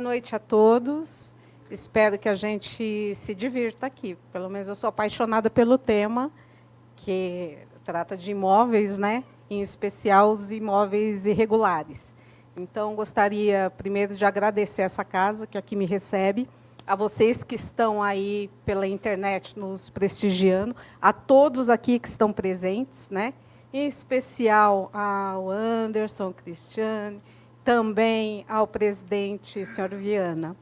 Boa noite a todos. Espero que a gente se divirta aqui. Pelo menos eu sou apaixonada pelo tema, que trata de imóveis, né? em especial os imóveis irregulares. Então, gostaria primeiro de agradecer essa casa que aqui me recebe, a vocês que estão aí pela internet nos prestigiando, a todos aqui que estão presentes, né? em especial ao Anderson, Cristiane, também ao presidente, senhor Viana.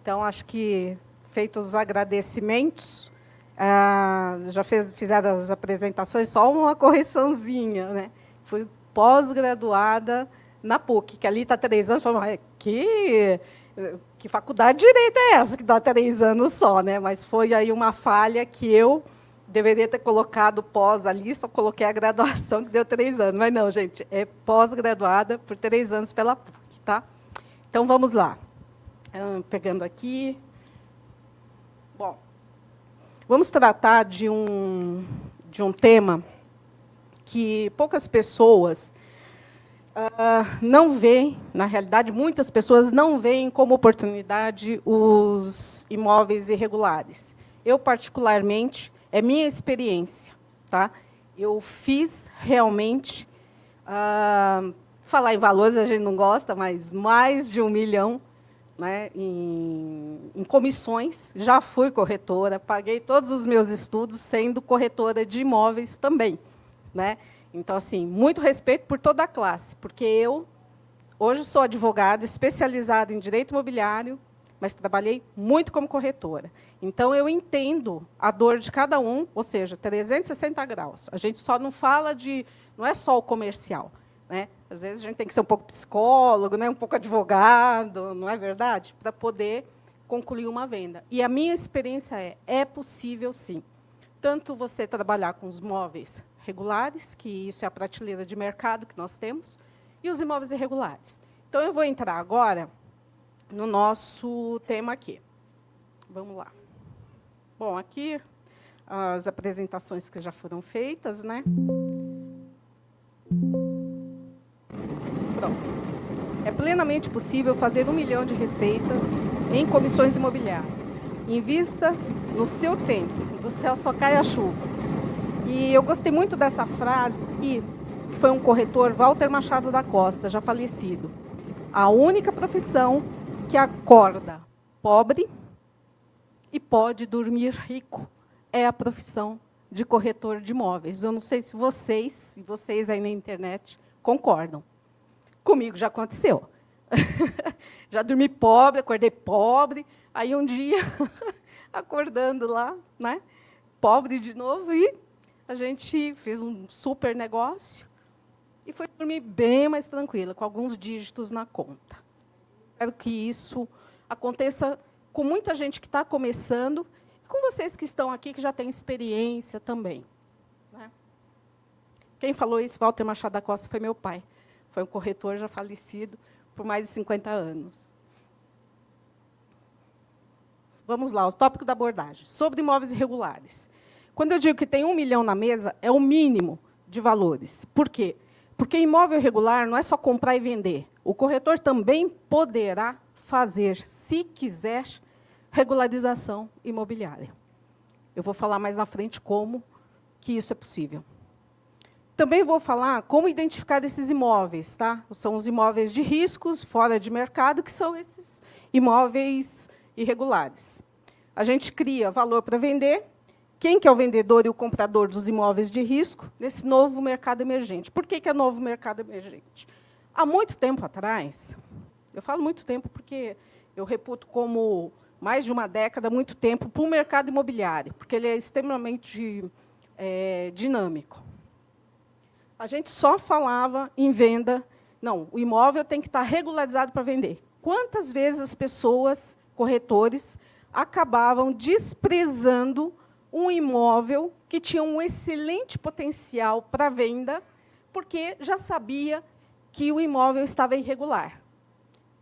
Então, acho que, feitos os agradecimentos, ah, já fizeram as apresentações, só uma correçãozinha. Né? Fui pós-graduada na PUC, que ali está três anos. Falei, que, que faculdade de direito é essa que dá três anos só? Né? Mas foi aí uma falha que eu deveria ter colocado pós ali, só coloquei a graduação, que deu três anos. Mas não, gente, é pós-graduada por três anos pela PUC. Tá? Então, vamos lá. Pegando aqui. Bom, vamos tratar de um, de um tema que poucas pessoas uh, não veem, na realidade, muitas pessoas não veem como oportunidade os imóveis irregulares. Eu, particularmente, é minha experiência. Tá? Eu fiz realmente, uh, falar em valores a gente não gosta, mas mais de um milhão né, em, em, comissões. Já fui corretora, paguei todos os meus estudos sendo corretora de imóveis também. Né? Então, assim, muito respeito por toda a classe, porque eu hoje sou advogada especializada em direito imobiliário, mas trabalhei muito como corretora. Então, eu entendo a dor de cada um, ou seja, 360 graus. A gente só não fala de. Não é só o comercial. Né? Às vezes a gente tem que ser um pouco psicólogo, né? um pouco advogado, não é verdade? Para poder concluir uma venda. E a minha experiência é: é possível sim. Tanto você trabalhar com os móveis regulares, que isso é a prateleira de mercado que nós temos, e os imóveis irregulares. Então, eu vou entrar agora no nosso tema aqui. Vamos lá. Bom, aqui as apresentações que já foram feitas, né? Pronto. É plenamente possível fazer um milhão de receitas em comissões imobiliárias. Invista no seu tempo. Do céu só cai a chuva. E eu gostei muito dessa frase, que foi um corretor, Walter Machado da Costa, já falecido. A única profissão que acorda pobre e pode dormir rico. É a profissão de corretor de imóveis. Eu não sei se vocês, e vocês aí na internet, concordam. Comigo já aconteceu. já dormi pobre, acordei pobre, aí um dia, acordando lá, né, pobre de novo, e a gente fez um super negócio e foi dormir bem mais tranquila, com alguns dígitos na conta. Espero que isso aconteça com muita gente que está começando, e com vocês que estão aqui, que já têm experiência também. Né? Quem falou isso, Walter Machado da Costa, foi meu pai. Foi um corretor já falecido por mais de 50 anos. Vamos lá, o tópico da abordagem. Sobre imóveis irregulares. Quando eu digo que tem um milhão na mesa, é o mínimo de valores. Por quê? Porque imóvel irregular não é só comprar e vender. O corretor também poderá fazer, se quiser, regularização imobiliária. Eu vou falar mais na frente como que isso é possível. Também vou falar como identificar esses imóveis. Tá? São os imóveis de riscos, fora de mercado, que são esses imóveis irregulares. A gente cria valor para vender. Quem que é o vendedor e o comprador dos imóveis de risco nesse novo mercado emergente? Por que, que é novo mercado emergente? Há muito tempo atrás, eu falo muito tempo porque eu reputo como mais de uma década, muito tempo, para o mercado imobiliário, porque ele é extremamente é, dinâmico. A gente só falava em venda. Não, o imóvel tem que estar regularizado para vender. Quantas vezes as pessoas, corretores, acabavam desprezando um imóvel que tinha um excelente potencial para venda, porque já sabia que o imóvel estava irregular.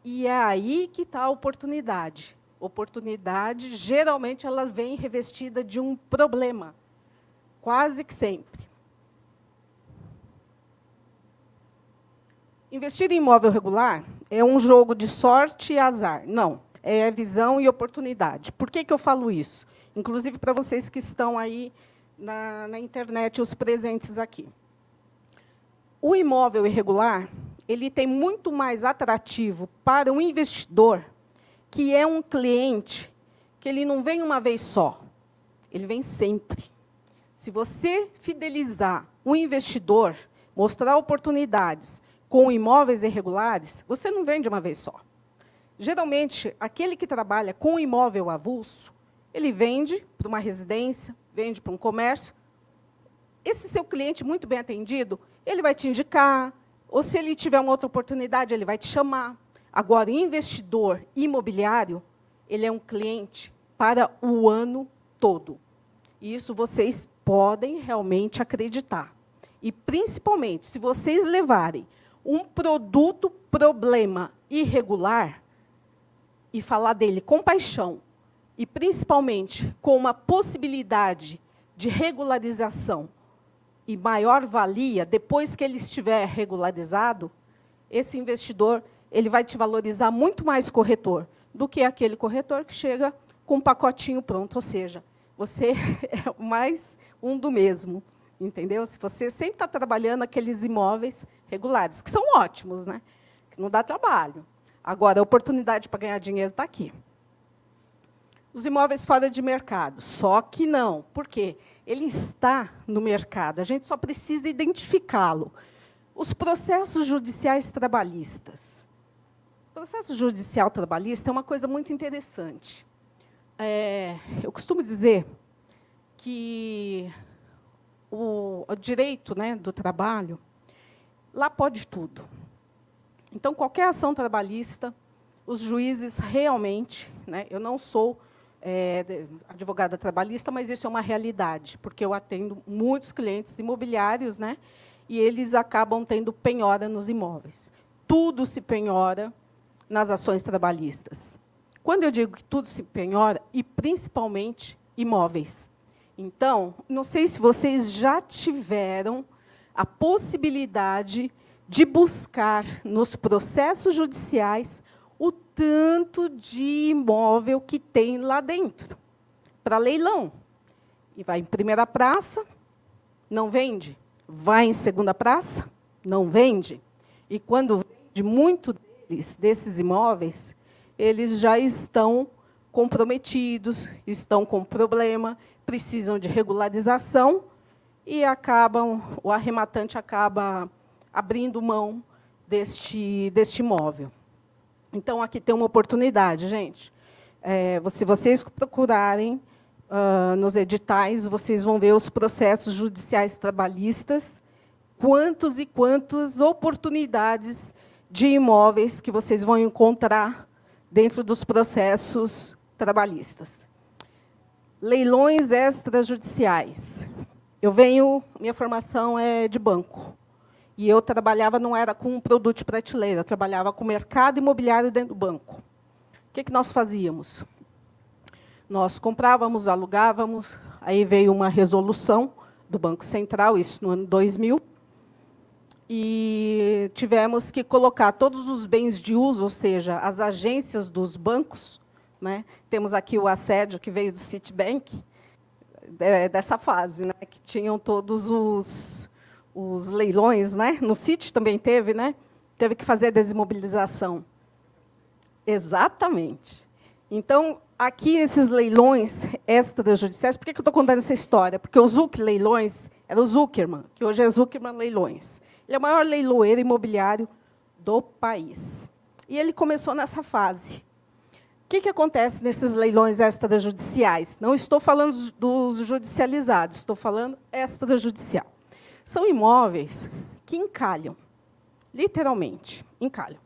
E é aí que está a oportunidade. Oportunidade, geralmente, ela vem revestida de um problema, quase que sempre. Investir em imóvel regular é um jogo de sorte e azar. Não, é visão e oportunidade. Por que, que eu falo isso? Inclusive para vocês que estão aí na, na internet, os presentes aqui. O imóvel irregular ele tem muito mais atrativo para um investidor que é um cliente que ele não vem uma vez só, ele vem sempre. Se você fidelizar um investidor, mostrar oportunidades com imóveis irregulares, você não vende uma vez só. Geralmente, aquele que trabalha com imóvel avulso, ele vende para uma residência, vende para um comércio. Esse seu cliente muito bem atendido, ele vai te indicar, ou se ele tiver uma outra oportunidade, ele vai te chamar. Agora, investidor imobiliário, ele é um cliente para o ano todo. E isso vocês podem realmente acreditar. E, principalmente, se vocês levarem um produto problema irregular e falar dele com paixão, e principalmente com uma possibilidade de regularização e maior valia depois que ele estiver regularizado, esse investidor ele vai te valorizar muito mais corretor do que aquele corretor que chega com um pacotinho pronto, ou seja, você é mais um do mesmo, entendeu? Se você sempre está trabalhando aqueles imóveis regulares, que são ótimos, né? Que não dá trabalho. Agora, a oportunidade para ganhar dinheiro está aqui. Os imóveis fora de mercado, só que não. Por quê? Ele está no mercado, a gente só precisa identificá-lo. Os processos judiciais trabalhistas. O processo judicial trabalhista é uma coisa muito interessante. É, eu costumo dizer que o, o direito né, do trabalho, lá pode tudo. Então, qualquer ação trabalhista, os juízes realmente, né, eu não sou é, advogada trabalhista, mas isso é uma realidade, porque eu atendo muitos clientes imobiliários, né, e eles acabam tendo penhora nos imóveis. Tudo se penhora nas ações trabalhistas. Quando eu digo que tudo se penhora, e principalmente imóveis. Então, não sei se vocês já tiveram a possibilidade de buscar nos processos judiciais tanto de imóvel que tem lá dentro para leilão. E vai em primeira praça, não vende. Vai em segunda praça, não vende. E quando vende muito deles, desses imóveis, eles já estão comprometidos, estão com problema, precisam de regularização e acabam, o arrematante acaba abrindo mão deste, deste imóvel. Então, aqui tem uma oportunidade, gente. É, se vocês procurarem uh, nos editais, vocês vão ver os processos judiciais trabalhistas, quantos e quantas oportunidades de imóveis que vocês vão encontrar dentro dos processos trabalhistas. Leilões extrajudiciais. Eu venho, minha formação é de banco. E eu trabalhava, não era com um produto de prateleira, eu trabalhava com mercado imobiliário dentro do banco. O que, que nós fazíamos? Nós comprávamos, alugávamos, aí veio uma resolução do Banco Central, isso no ano 2000, e tivemos que colocar todos os bens de uso, ou seja, as agências dos bancos. Né? Temos aqui o assédio que veio do Citibank, é, dessa fase, né? que tinham todos os, os leilões. Né? No Citi também teve, né? teve que fazer a desimobilização. Exatamente. Então, aqui esses leilões extrajudiciais, por que eu estou contando essa história? Porque o Zuc Leilões era o Zuckerman, que hoje é Zuckerman Leilões. Ele é o maior leiloeiro imobiliário do país. E ele começou nessa fase. O que, que acontece nesses leilões extrajudiciais? Não estou falando dos judicializados, estou falando extrajudicial. São imóveis que encalham, literalmente, encalham.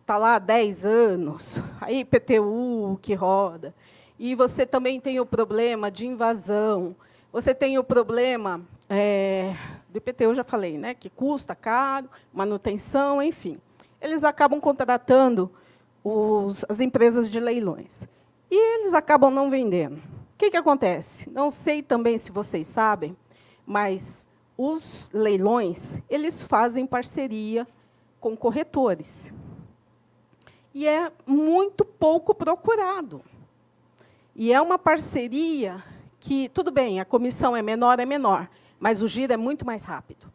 Está lá há 10 anos, aí IPTU que roda, e você também tem o problema de invasão, você tem o problema é, do IPT eu já falei, né, que custa caro, manutenção, enfim. Eles acabam contratando os, as empresas de leilões. E eles acabam não vendendo. O que, que acontece? Não sei também se vocês sabem, mas os leilões eles fazem parceria com corretores. e é muito pouco procurado. E é uma parceria que, tudo bem, a comissão é menor, é menor, mas o giro é muito mais rápido.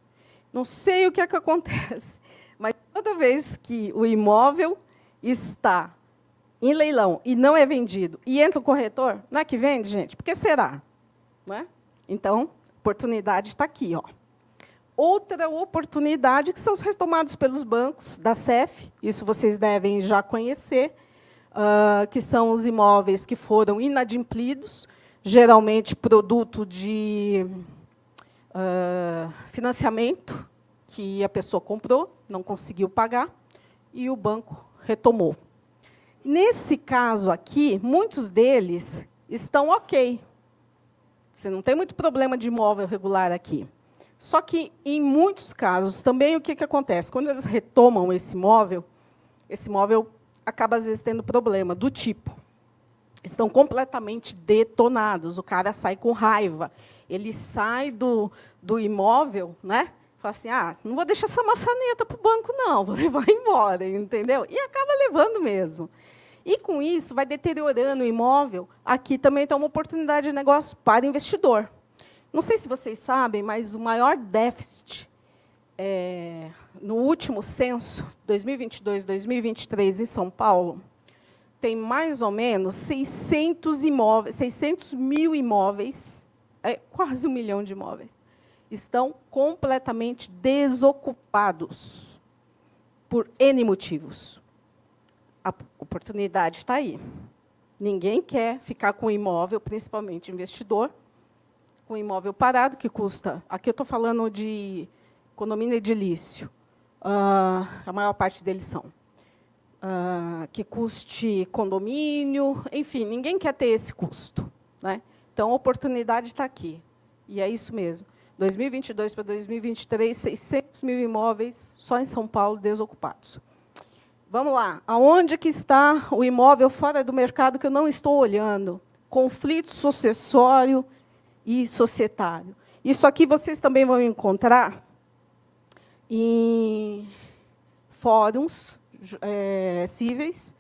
Não sei o que é que acontece, mas toda vez que o imóvel está em leilão e não é vendido, e entra o corretor, não é que vende, gente? Por que será? Não é? Então, oportunidade está aqui. Ó. Outra oportunidade que são os retomados pelos bancos da CEF, isso vocês devem já conhecer, uh, que são os imóveis que foram inadimplidos, geralmente produto de uh, financiamento que a pessoa comprou, não conseguiu pagar, e o banco retomou. Nesse caso aqui, muitos deles estão ok. Você não tem muito problema de imóvel regular aqui. Só que, em muitos casos, também o que, que acontece? Quando eles retomam esse imóvel, esse imóvel acaba, às vezes, tendo problema do tipo. Estão completamente detonados, o cara sai com raiva. Ele sai do, do imóvel, né? Fala assim, ah, não vou deixar essa maçaneta para o banco, não, vou levar embora, entendeu? E acaba levando mesmo. E, com isso, vai deteriorando o imóvel. Aqui também está uma oportunidade de negócio para investidor. Não sei se vocês sabem, mas o maior déficit é, no último censo, 2022-2023, em São Paulo, tem mais ou menos 600, imóveis, 600 mil imóveis, é, quase um milhão de imóveis, estão completamente desocupados por N motivos a oportunidade está aí. Ninguém quer ficar com imóvel, principalmente investidor, com imóvel parado, que custa. Aqui eu estou falando de condomínio edilício. Uh, a maior parte deles são. Uh, que custe condomínio, enfim, ninguém quer ter esse custo. Né? Então, a oportunidade está aqui. E é isso mesmo. 2022 para 2023, 600 mil imóveis só em São Paulo desocupados. Vamos lá. Aonde que está o imóvel fora do mercado que eu não estou olhando? Conflito sucessório e societário. Isso aqui vocês também vão encontrar em fóruns é, cíveis.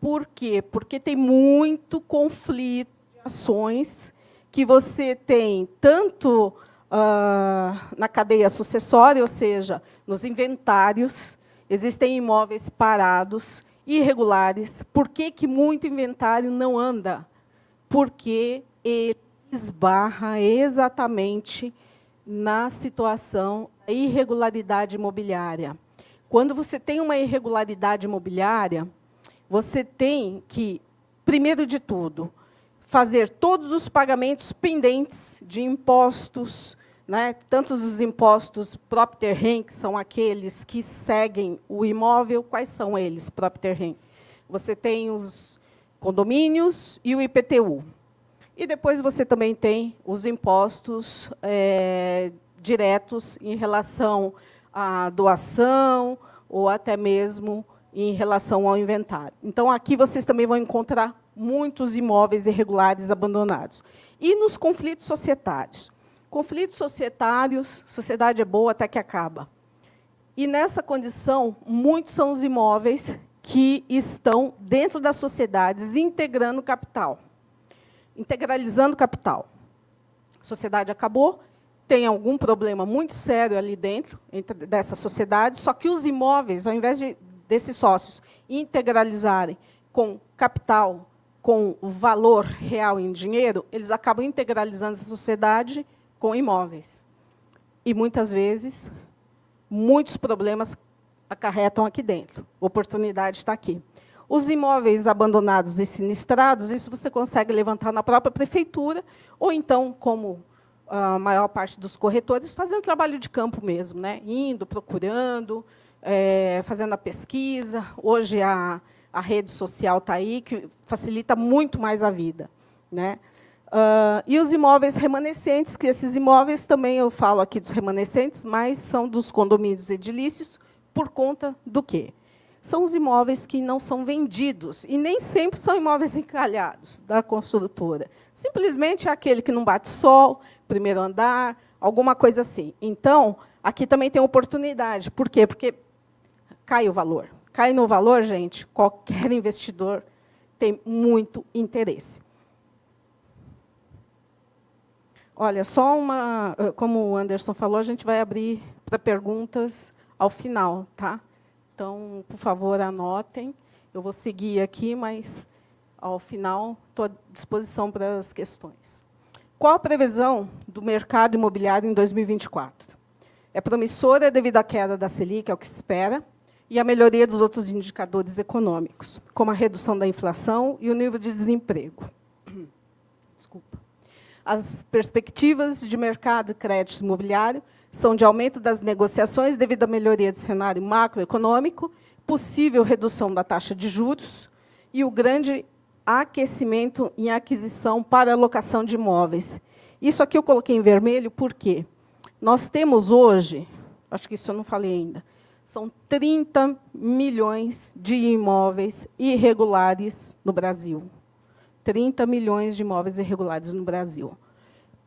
Por quê? Porque tem muito conflito de ações que você tem tanto uh, na cadeia sucessória, ou seja, nos inventários, Existem imóveis parados, irregulares. Por que, que muito inventário não anda? Porque ele esbarra exatamente na situação da irregularidade imobiliária. Quando você tem uma irregularidade imobiliária, você tem que, primeiro de tudo, fazer todos os pagamentos pendentes de impostos, né, os impostos propter rem, que são aqueles que seguem o imóvel, quais são eles, propter rem? Você tem os condomínios e o IPTU. E depois você também tem os impostos é, diretos em relação à doação ou até mesmo em relação ao inventário. Então, aqui vocês também vão encontrar muitos imóveis irregulares abandonados. E nos conflitos societários. Conflitos societários, sociedade é boa até que acaba. E nessa condição, muitos são os imóveis que estão dentro das sociedades integrando capital, integralizando capital. A sociedade acabou, tem algum problema muito sério ali dentro dessa sociedade, só que os imóveis, ao invés de, desses sócios integralizarem com capital, com valor real em dinheiro, eles acabam integralizando essa sociedade com imóveis. E, muitas vezes, muitos problemas acarretam aqui dentro. A oportunidade está aqui. Os imóveis abandonados e sinistrados, isso você consegue levantar na própria prefeitura, ou então, como a maior parte dos corretores, fazendo trabalho de campo mesmo, né? indo, procurando, é, fazendo a pesquisa. Hoje, a, a rede social está aí, que facilita muito mais a vida. Né? Uh, e os imóveis remanescentes, que esses imóveis também eu falo aqui dos remanescentes, mas são dos condomínios edilícios, por conta do quê? São os imóveis que não são vendidos, e nem sempre são imóveis encalhados da construtora. Simplesmente é aquele que não bate sol, primeiro andar, alguma coisa assim. Então, aqui também tem oportunidade. Por quê? Porque cai o valor. cai no valor, gente, qualquer investidor tem muito interesse. Olha, só uma, como o Anderson falou, a gente vai abrir para perguntas ao final, tá? Então, por favor, anotem. Eu vou seguir aqui, mas ao final estou à disposição para as questões. Qual a previsão do mercado imobiliário em 2024? É promissora devido à queda da Selic, é o que se espera, e a melhoria dos outros indicadores econômicos, como a redução da inflação e o nível de desemprego. Desculpa. As perspectivas de mercado de crédito imobiliário são de aumento das negociações devido à melhoria do cenário macroeconômico, possível redução da taxa de juros e o grande aquecimento em aquisição para alocação de imóveis. Isso aqui eu coloquei em vermelho porque nós temos hoje, acho que isso eu não falei ainda, são 30 milhões de imóveis irregulares no Brasil. 30 milhões de imóveis irregulares no Brasil.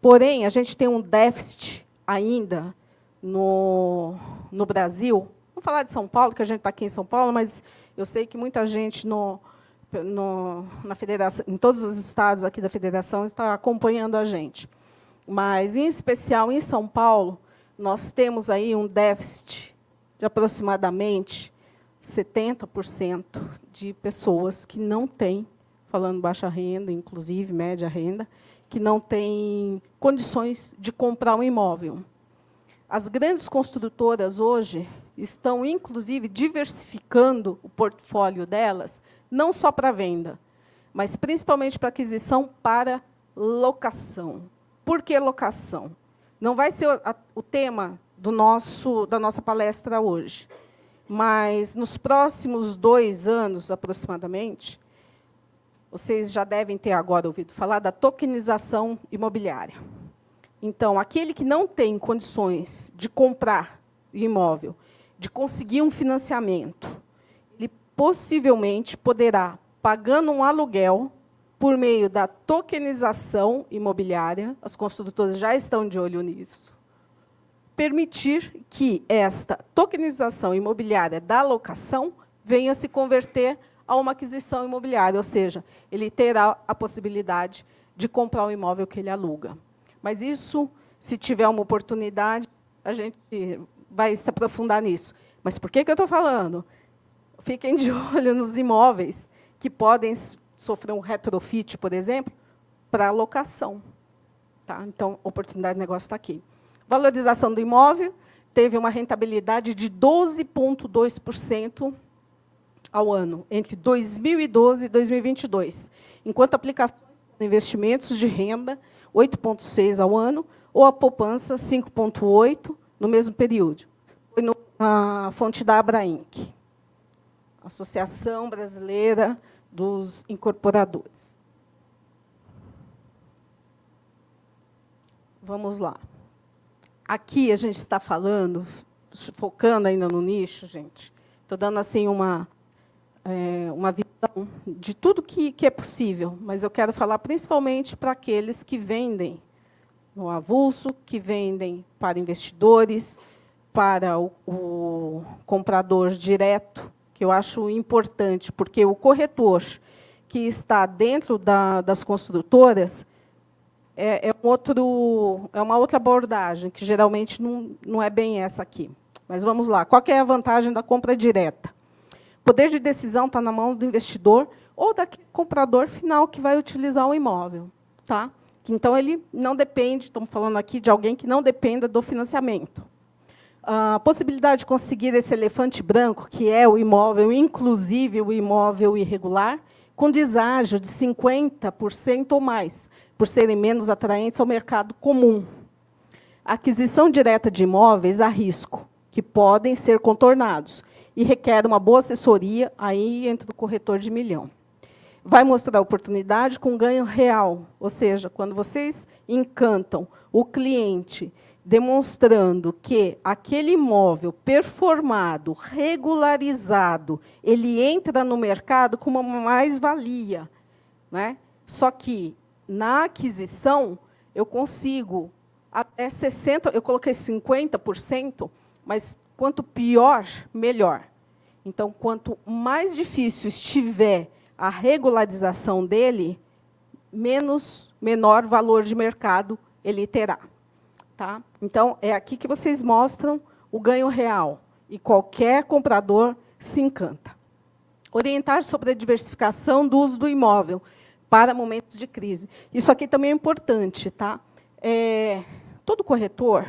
Porém, a gente tem um déficit ainda no, no Brasil. Vou falar de São Paulo, que a gente está aqui em São Paulo, mas eu sei que muita gente no, no, na federação, em todos os estados aqui da federação está acompanhando a gente. Mas, em especial em São Paulo, nós temos aí um déficit de aproximadamente 70% de pessoas que não têm, falando baixa renda, inclusive média renda, que não têm condições de comprar um imóvel. As grandes construtoras hoje estão, inclusive, diversificando o portfólio delas não só para venda, mas principalmente para aquisição para locação. Por que locação? Não vai ser o tema do nosso, da nossa palestra hoje, mas nos próximos dois anos, aproximadamente, vocês já devem ter agora ouvido falar da tokenização imobiliária. Então, aquele que não tem condições de comprar imóvel, de conseguir um financiamento, possivelmente poderá, pagando um aluguel por meio da tokenização imobiliária, as construtoras já estão de olho nisso, permitir que esta tokenização imobiliária da locação venha se converter a uma aquisição imobiliária, ou seja, ele terá a possibilidade de comprar o imóvel que ele aluga. Mas isso, se tiver uma oportunidade, a gente vai se aprofundar nisso. Mas por que, que eu estou falando? fiquem de olho nos imóveis que podem sofrer um retrofit, por exemplo, para locação. Tá? Então, oportunidade de negócio está aqui. Valorização do imóvel teve uma rentabilidade de 12,2% ao ano, entre 2012 e 2022, enquanto aplicações de investimentos de renda, 8,6% ao ano, ou a poupança, 5,8% no mesmo período. Foi na fonte da Abrainc. Associação Brasileira dos Incorporadores. Vamos lá. Aqui a gente está falando, focando ainda no nicho, gente. Estou dando assim uma, é, uma visão de tudo que, que é possível, mas eu quero falar principalmente para aqueles que vendem no avulso, que vendem para investidores, para o, o comprador direto, que eu acho importante, porque o corretor que está dentro da, das construtoras é, é, um outro, é uma outra abordagem, que geralmente não, não é bem essa aqui. Mas vamos lá. Qual é a vantagem da compra direta? Poder de decisão está na mão do investidor ou daquele comprador final que vai utilizar o imóvel. Tá? Então, ele não depende, estamos falando aqui de alguém que não dependa do financiamento a possibilidade de conseguir esse elefante branco, que é o imóvel, inclusive o imóvel irregular, com deságio de 50% ou mais, por serem menos atraentes ao mercado comum. Aquisição direta de imóveis a risco, que podem ser contornados, e requer uma boa assessoria, aí entre o corretor de milhão. Vai mostrar a oportunidade com ganho real, ou seja, quando vocês encantam o cliente demonstrando que aquele imóvel performado, regularizado, ele entra no mercado com uma mais-valia. Né? Só que, na aquisição, eu consigo até 60%, eu coloquei 50%, mas quanto pior, melhor. Então, quanto mais difícil estiver a regularização dele, menos menor valor de mercado ele terá. Tá? Então, é aqui que vocês mostram o ganho real. E qualquer comprador se encanta. Orientar sobre a diversificação do uso do imóvel para momentos de crise. Isso aqui também é importante. Tá? É, todo corretor,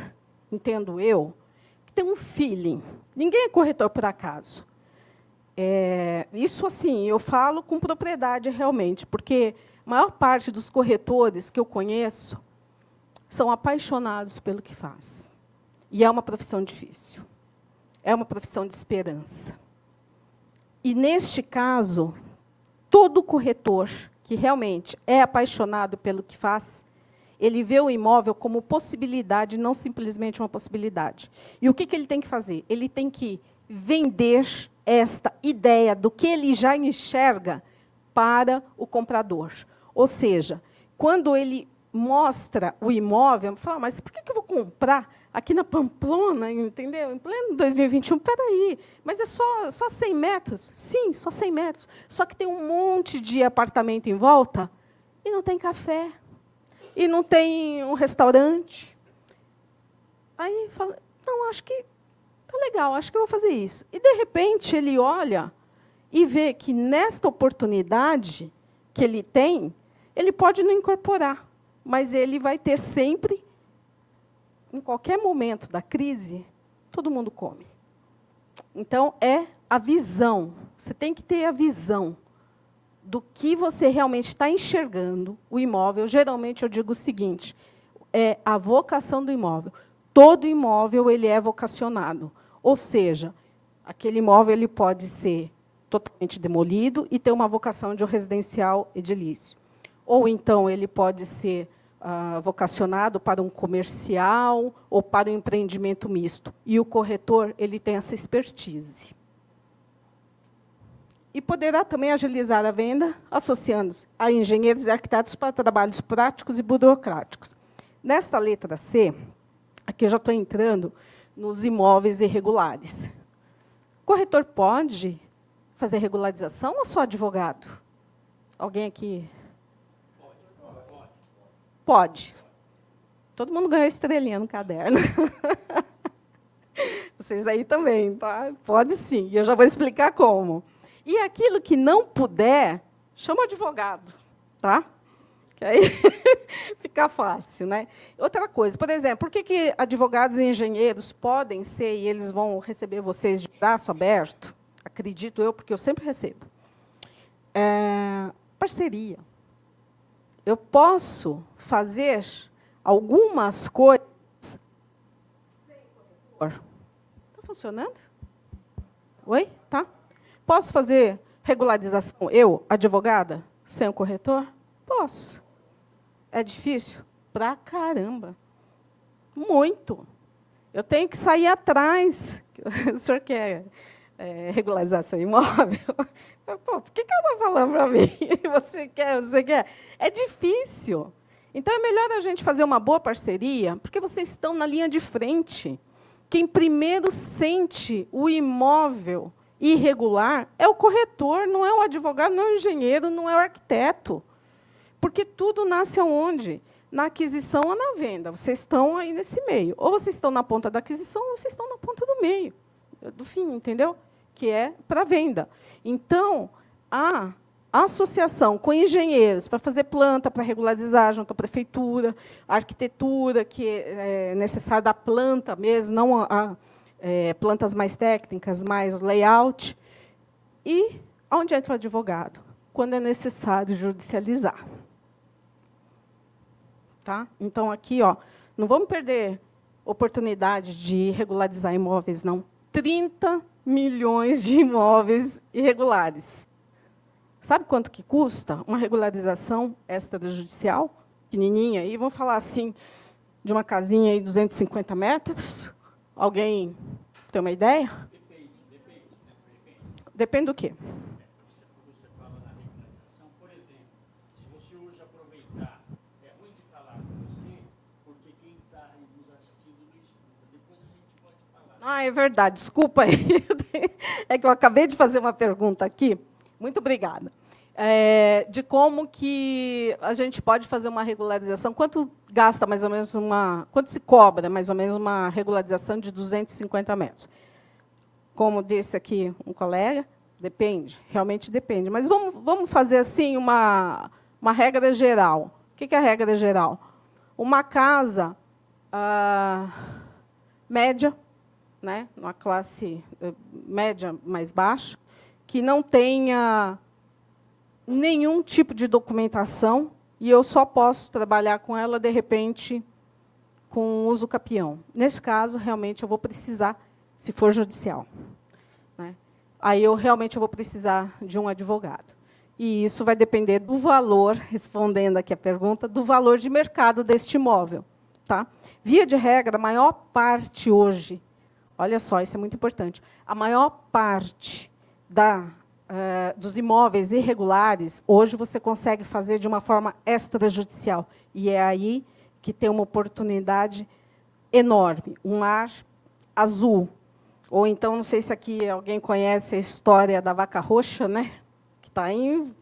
entendo eu, tem um feeling. Ninguém é corretor por acaso. É, isso, assim, eu falo com propriedade realmente, porque a maior parte dos corretores que eu conheço são apaixonados pelo que faz. E é uma profissão difícil. É uma profissão de esperança. E, neste caso, todo corretor que realmente é apaixonado pelo que faz, ele vê o imóvel como possibilidade, não simplesmente uma possibilidade. E o que, que ele tem que fazer? Ele tem que vender esta ideia do que ele já enxerga para o comprador. Ou seja, quando ele mostra o imóvel, fala, mas por que eu vou comprar aqui na Pamplona, entendeu? Em pleno 2021, peraí, mas é só, só 100 metros? Sim, só 100 metros. Só que tem um monte de apartamento em volta e não tem café, e não tem um restaurante. Aí fala, não, acho que legal, acho que eu vou fazer isso. E, de repente, ele olha e vê que, nesta oportunidade que ele tem, ele pode não incorporar mas ele vai ter sempre, em qualquer momento da crise, todo mundo come. Então, é a visão. Você tem que ter a visão do que você realmente está enxergando o imóvel. Geralmente, eu digo o seguinte, é a vocação do imóvel. Todo imóvel ele é vocacionado. Ou seja, aquele imóvel ele pode ser totalmente demolido e ter uma vocação de um residencial edilício. Ou então ele pode ser ah, vocacionado para um comercial ou para um empreendimento misto. E o corretor ele tem essa expertise. E poderá também agilizar a venda, associando-se a engenheiros e arquitetos para trabalhos práticos e burocráticos. Nesta letra C, aqui já estou entrando nos imóveis irregulares. O corretor pode fazer regularização ou só advogado? Alguém aqui Pode. Todo mundo ganhou estrelinha no caderno. Vocês aí também, tá? Pode sim. E eu já vou explicar como. E aquilo que não puder, chama o advogado, tá? Que aí fica fácil, né? Outra coisa, por exemplo, por que, que advogados e engenheiros podem ser e eles vão receber vocês de braço aberto? Acredito eu, porque eu sempre recebo. É, parceria eu posso fazer algumas coisas sem corretor. Está funcionando? Oi? Tá? Posso fazer regularização, eu, advogada, sem o corretor? Posso. É difícil? Pra caramba. Muito. Eu tenho que sair atrás. O senhor quer é, regularização imóvel? Pô, por que, que ela está falando para mim? Você quer, você quer? É difícil. Então, é melhor a gente fazer uma boa parceria, porque vocês estão na linha de frente. Quem primeiro sente o imóvel irregular é o corretor, não é o advogado, não é o engenheiro, não é o arquiteto. Porque tudo nasce aonde? Na aquisição ou na venda. Vocês estão aí nesse meio. Ou vocês estão na ponta da aquisição, ou vocês estão na ponta do meio, do fim, entendeu? Que é para venda. Então, a associação com engenheiros para fazer planta, para regularizar junto à prefeitura, a arquitetura que é necessária da planta mesmo, não a, a é, plantas mais técnicas, mais layout. E onde entra o advogado? Quando é necessário judicializar. Tá? Então, aqui, ó, não vamos perder oportunidade de regularizar imóveis, não. 30 milhões de imóveis irregulares. Sabe quanto que custa uma regularização extrajudicial? Pequenininha. E vamos falar assim, de uma casinha aí, 250 metros? Alguém tem uma ideia? Depende, depende. depende do quê? Ah, é verdade. Desculpa aí. É que eu acabei de fazer uma pergunta aqui. Muito obrigada. É, de como que a gente pode fazer uma regularização. Quanto gasta mais ou menos uma. Quanto se cobra mais ou menos uma regularização de 250 metros? Como disse aqui um colega, depende, realmente depende. Mas vamos, vamos fazer assim uma, uma regra geral. O que é a regra geral? Uma casa ah, média, né, uma classe eh, média mais baixa, que não tenha nenhum tipo de documentação e eu só posso trabalhar com ela, de repente, com uso capião. Nesse caso, realmente, eu vou precisar, se for judicial. Né? Aí, eu realmente eu vou precisar de um advogado. E isso vai depender do valor, respondendo aqui a pergunta, do valor de mercado deste imóvel. Tá? Via de regra, a maior parte hoje, olha só, isso é muito importante, a maior parte da uh, dos imóveis irregulares, hoje você consegue fazer de uma forma extrajudicial. E é aí que tem uma oportunidade enorme, um mar azul. Ou então, não sei se aqui alguém conhece a história da vaca roxa, né? que está em,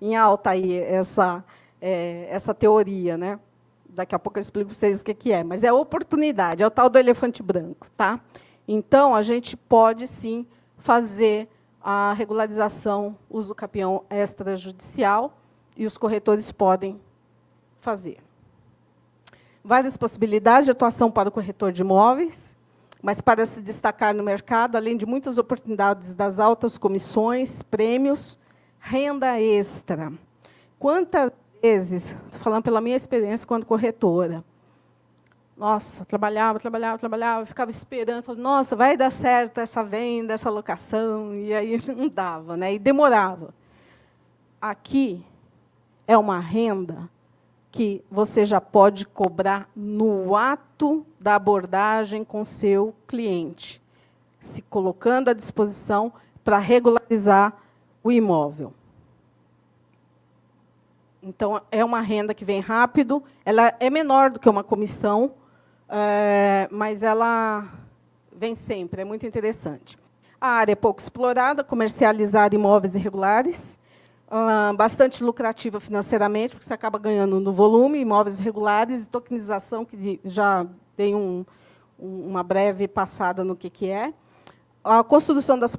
em alta aí essa, é, essa teoria. Né? Daqui a pouco eu explico para vocês o que é. Mas é oportunidade, é o tal do elefante branco. Tá? Então, a gente pode, sim, fazer a regularização, uso capião extrajudicial, e os corretores podem fazer. Várias possibilidades de atuação para o corretor de imóveis, mas para se destacar no mercado, além de muitas oportunidades das altas comissões, prêmios, renda extra. Quantas vezes, falando pela minha experiência quando corretora, nossa, trabalhava, trabalhava, trabalhava, ficava esperando, falava, nossa, vai dar certo essa venda, essa locação, e aí não dava, né? e demorava. Aqui é uma renda que você já pode cobrar no ato da abordagem com seu cliente, se colocando à disposição para regularizar o imóvel. Então, é uma renda que vem rápido, ela é menor do que uma comissão, é, mas ela vem sempre, é muito interessante. A área é pouco explorada, comercializar imóveis irregulares, uh, bastante lucrativa financeiramente, porque você acaba ganhando no volume, imóveis irregulares e tokenização, que já tem um, uma breve passada no que, que é. A construção das,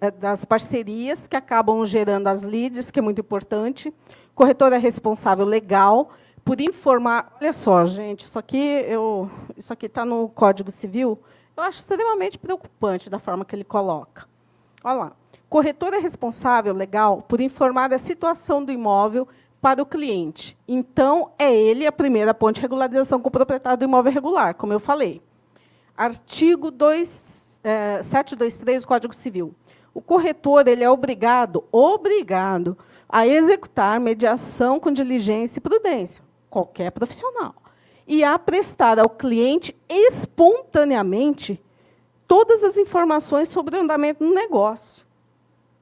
eh, das parcerias, que acabam gerando as leads, que é muito importante. Corretora responsável legal, por informar. Olha só, gente, isso aqui eu, isso aqui está no Código Civil. Eu acho extremamente preocupante da forma que ele coloca. Olha lá. Corretor é responsável legal por informar a situação do imóvel para o cliente. Então, é ele a primeira ponte de regularização com o proprietário do imóvel regular, como eu falei. Artigo 2, é, 723 do Código Civil. O corretor ele é obrigado, obrigado, a executar mediação com diligência e prudência qualquer profissional, e a prestar ao cliente espontaneamente todas as informações sobre o andamento do negócio.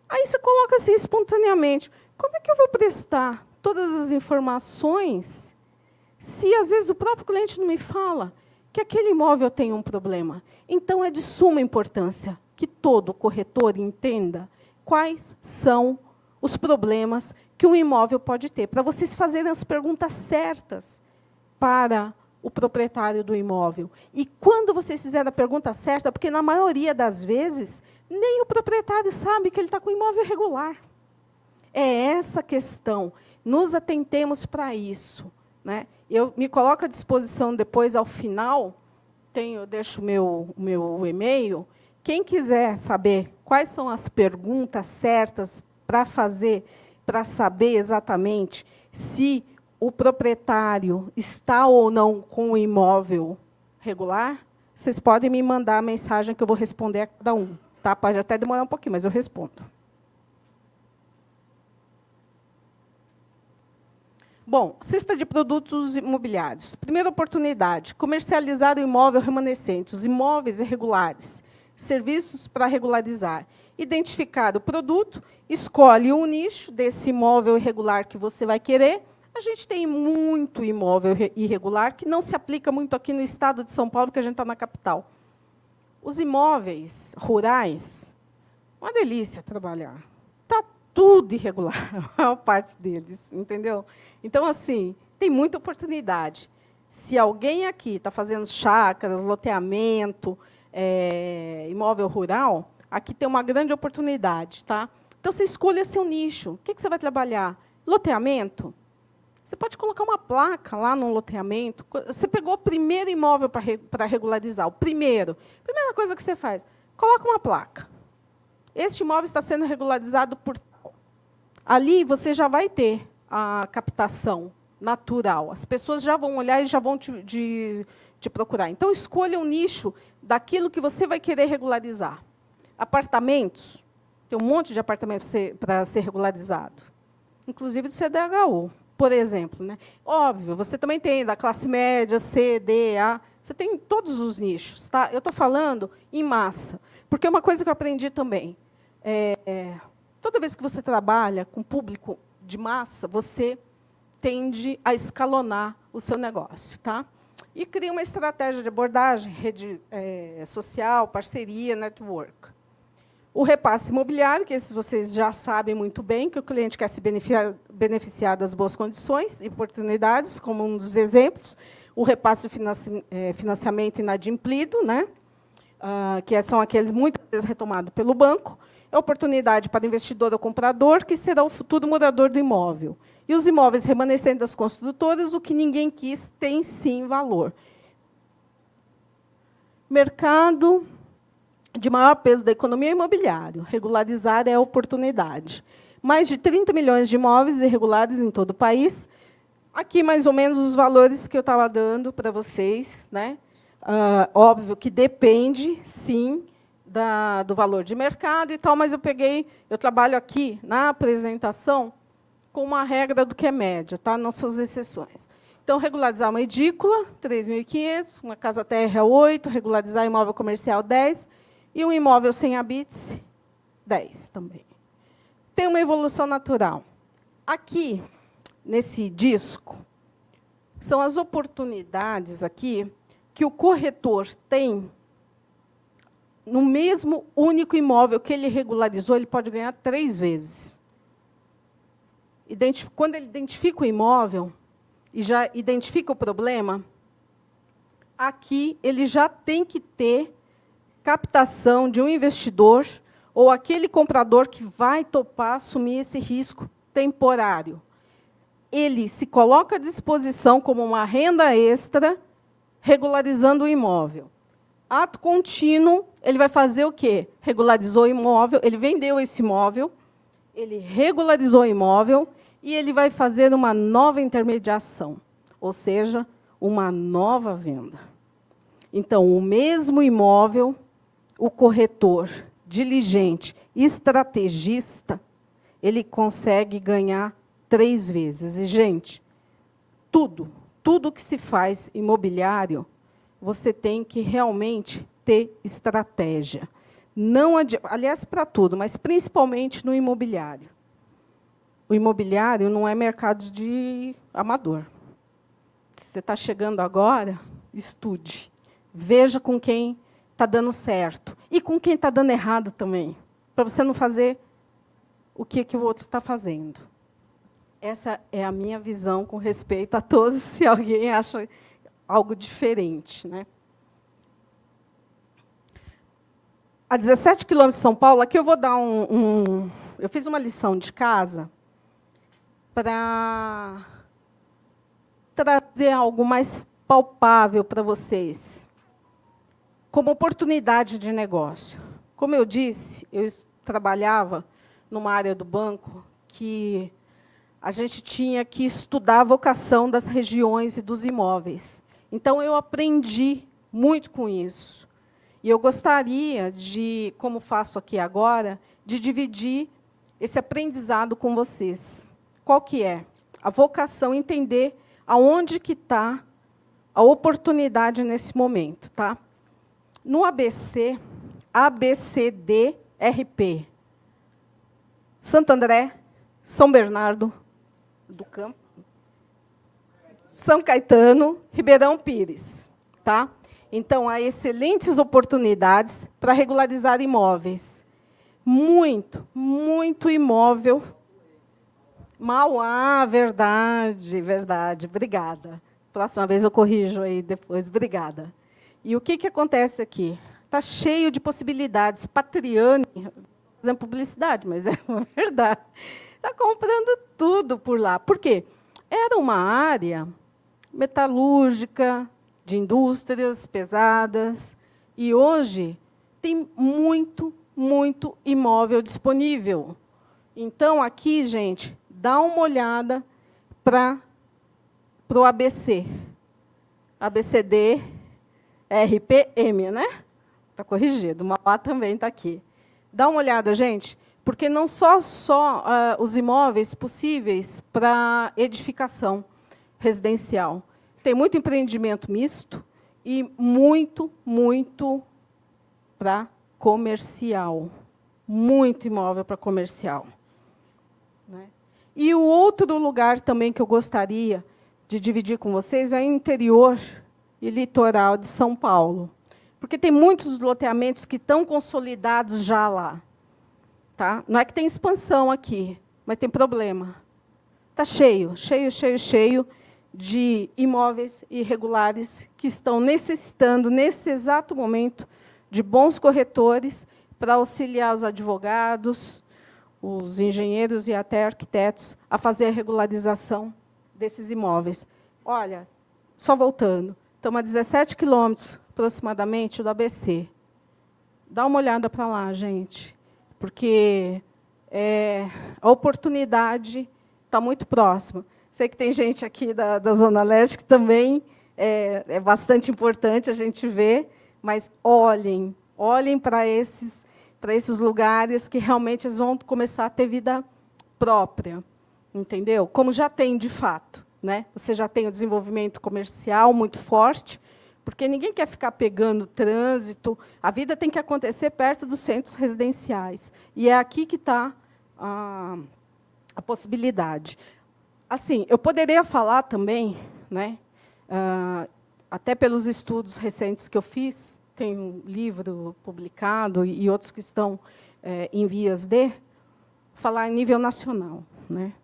Aí você coloca assim espontaneamente. Como é que eu vou prestar todas as informações se às vezes o próprio cliente não me fala que aquele imóvel tem um problema? Então é de suma importância que todo corretor entenda quais são os problemas que um imóvel pode ter, para vocês fazerem as perguntas certas para o proprietário do imóvel. E quando vocês fizerem a pergunta certa, porque na maioria das vezes, nem o proprietário sabe que ele está com imóvel irregular. É essa questão. Nos atentemos para isso. Né? Eu me coloco à disposição depois, ao final, tenho, deixo o meu, meu e-mail. Quem quiser saber quais são as perguntas certas para fazer, para saber exatamente se o proprietário está ou não com o imóvel regular, vocês podem me mandar a mensagem que eu vou responder a cada um. Tá? Pode até demorar um pouquinho, mas eu respondo. Bom, cesta de produtos imobiliários. Primeira oportunidade, comercializar o imóvel remanescente, os imóveis irregulares, serviços para regularizar identificar o produto, escolhe um nicho desse imóvel irregular que você vai querer. A gente tem muito imóvel irregular que não se aplica muito aqui no estado de São Paulo, que a gente está na capital. Os imóveis rurais, uma delícia trabalhar. Está tudo irregular, a maior parte deles, entendeu? Então, assim, tem muita oportunidade. Se alguém aqui está fazendo chácaras, loteamento, é, imóvel rural, aqui tem uma grande oportunidade. Tá? Então, você escolha seu nicho. O que, que você vai trabalhar? Loteamento? Você pode colocar uma placa lá no loteamento. Você pegou o primeiro imóvel para regularizar, o primeiro. Primeira coisa que você faz, coloca uma placa. Este imóvel está sendo regularizado por. Ali você já vai ter a captação natural. As pessoas já vão olhar e já vão te, de, te procurar. Então, escolha um nicho daquilo que você vai querer regularizar. Apartamentos, tem um monte de apartamentos para ser regularizado, inclusive do CDHU por exemplo. Né? Óbvio, você também tem da classe média, C, D, A. Você tem todos os nichos. Tá? Eu estou falando em massa. Porque uma coisa que eu aprendi também. É, toda vez que você trabalha com público de massa, você tende a escalonar o seu negócio. Tá? E cria uma estratégia de abordagem, rede é, social, parceria, network. O repasse imobiliário, que esses vocês já sabem muito bem, que o cliente quer se beneficiar, beneficiar das boas condições e oportunidades, como um dos exemplos. O repasse de é, financiamento inadimplido, né? Uh, que são aqueles muitas vezes retomados pelo banco. É oportunidade para investidor ou comprador, que será o futuro morador do imóvel. E os imóveis remanescentes das construtoras, o que ninguém quis, tem sim valor. Mercado, de maior peso da economia imobiliária. Regularizar é a oportunidade. Mais de 30 milhões de imóveis irregulares em todo o país. Aqui, mais ou menos, os valores que eu estava dando para vocês. Né? Uh, óbvio que depende, sim, da, do valor de mercado e tal, mas eu peguei, eu trabalho aqui na apresentação com uma regra do que é média, tá? não são as exceções. Então, regularizar uma edícula, 3.500, uma casa terra, 8, regularizar imóvel comercial, 10, e um imóvel sem habite, 10 também. Tem uma evolução natural. Aqui, nesse disco, são as oportunidades aqui que o corretor tem no mesmo único imóvel que ele regularizou, ele pode ganhar três vezes. Quando ele identifica o imóvel e já identifica o problema, aqui ele já tem que ter captação de um investidor ou aquele comprador que vai topar assumir esse risco temporário. Ele se coloca à disposição como uma renda extra, regularizando o imóvel. Ato contínuo, ele vai fazer o quê? Regularizou o imóvel, ele vendeu esse imóvel, ele regularizou o imóvel e ele vai fazer uma nova intermediação, ou seja, uma nova venda. Então, o mesmo imóvel o corretor diligente, estrategista, ele consegue ganhar três vezes. E, gente, tudo, tudo que se faz imobiliário, você tem que realmente ter estratégia. Não aliás, para tudo, mas principalmente no imobiliário. O imobiliário não é mercado de amador. Se você está chegando agora, estude. Veja com quem está dando certo. E com quem está dando errado também. Para você não fazer o que, que o outro está fazendo. Essa é a minha visão com respeito a todos, se alguém acha algo diferente. Né? A 17 quilômetros de São Paulo, aqui eu vou dar um, um. Eu fiz uma lição de casa para trazer algo mais palpável para vocês como oportunidade de negócio. Como eu disse, eu trabalhava numa área do banco que a gente tinha que estudar a vocação das regiões e dos imóveis. Então, eu aprendi muito com isso. E eu gostaria de, como faço aqui agora, de dividir esse aprendizado com vocês. Qual que é? A vocação, entender aonde que está a oportunidade nesse momento. Tá? No ABC, ABCDRP, Santo André, São Bernardo do Campo, São Caetano, Ribeirão Pires. Tá? Então, há excelentes oportunidades para regularizar imóveis. Muito, muito imóvel. Mauá, verdade, verdade. Obrigada. Próxima vez eu corrijo aí depois. Obrigada. E o que, que acontece aqui? Está cheio de possibilidades. Patriane, fazendo publicidade, mas é uma verdade. Está comprando tudo por lá. Por quê? Era uma área metalúrgica, de indústrias pesadas, e hoje tem muito, muito imóvel disponível. Então, aqui, gente, dá uma olhada para o ABC. ABCD, RPM, né? Está corrigido. O Mauá também está aqui. Dá uma olhada, gente, porque não só, só uh, os imóveis possíveis para edificação residencial. Tem muito empreendimento misto e muito, muito para comercial. Muito imóvel para comercial. Né? E o outro lugar também que eu gostaria de dividir com vocês é o interior e litoral de São Paulo. Porque tem muitos loteamentos que estão consolidados já lá. Tá? Não é que tem expansão aqui, mas tem problema. Está cheio, cheio, cheio, cheio de imóveis irregulares que estão necessitando, nesse exato momento, de bons corretores para auxiliar os advogados, os engenheiros e até arquitetos a fazer a regularização desses imóveis. Olha, só voltando, estamos a 17 quilômetros aproximadamente do ABC. Dá uma olhada para lá, gente, porque é, a oportunidade está muito próxima. Sei que tem gente aqui da, da Zona Leste que também é, é bastante importante a gente ver, mas olhem, olhem para esses, esses lugares que realmente eles vão começar a ter vida própria, entendeu? Como já tem de fato, né? Você já tem o desenvolvimento comercial muito forte, porque ninguém quer ficar pegando trânsito. A vida tem que acontecer perto dos centros residenciais. E é aqui que está a, a possibilidade. Assim, eu poderia falar também, né, uh, até pelos estudos recentes que eu fiz, tem um livro publicado e outros que estão é, em vias de, falar em nível nacional. Né?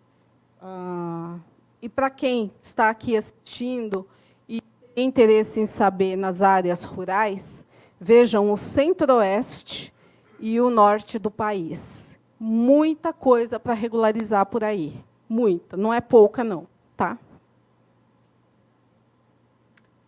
Uh, e para quem está aqui assistindo e tem interesse em saber nas áreas rurais, vejam o centro-oeste e o norte do país. Muita coisa para regularizar por aí. Muita, não é pouca, não. Tá?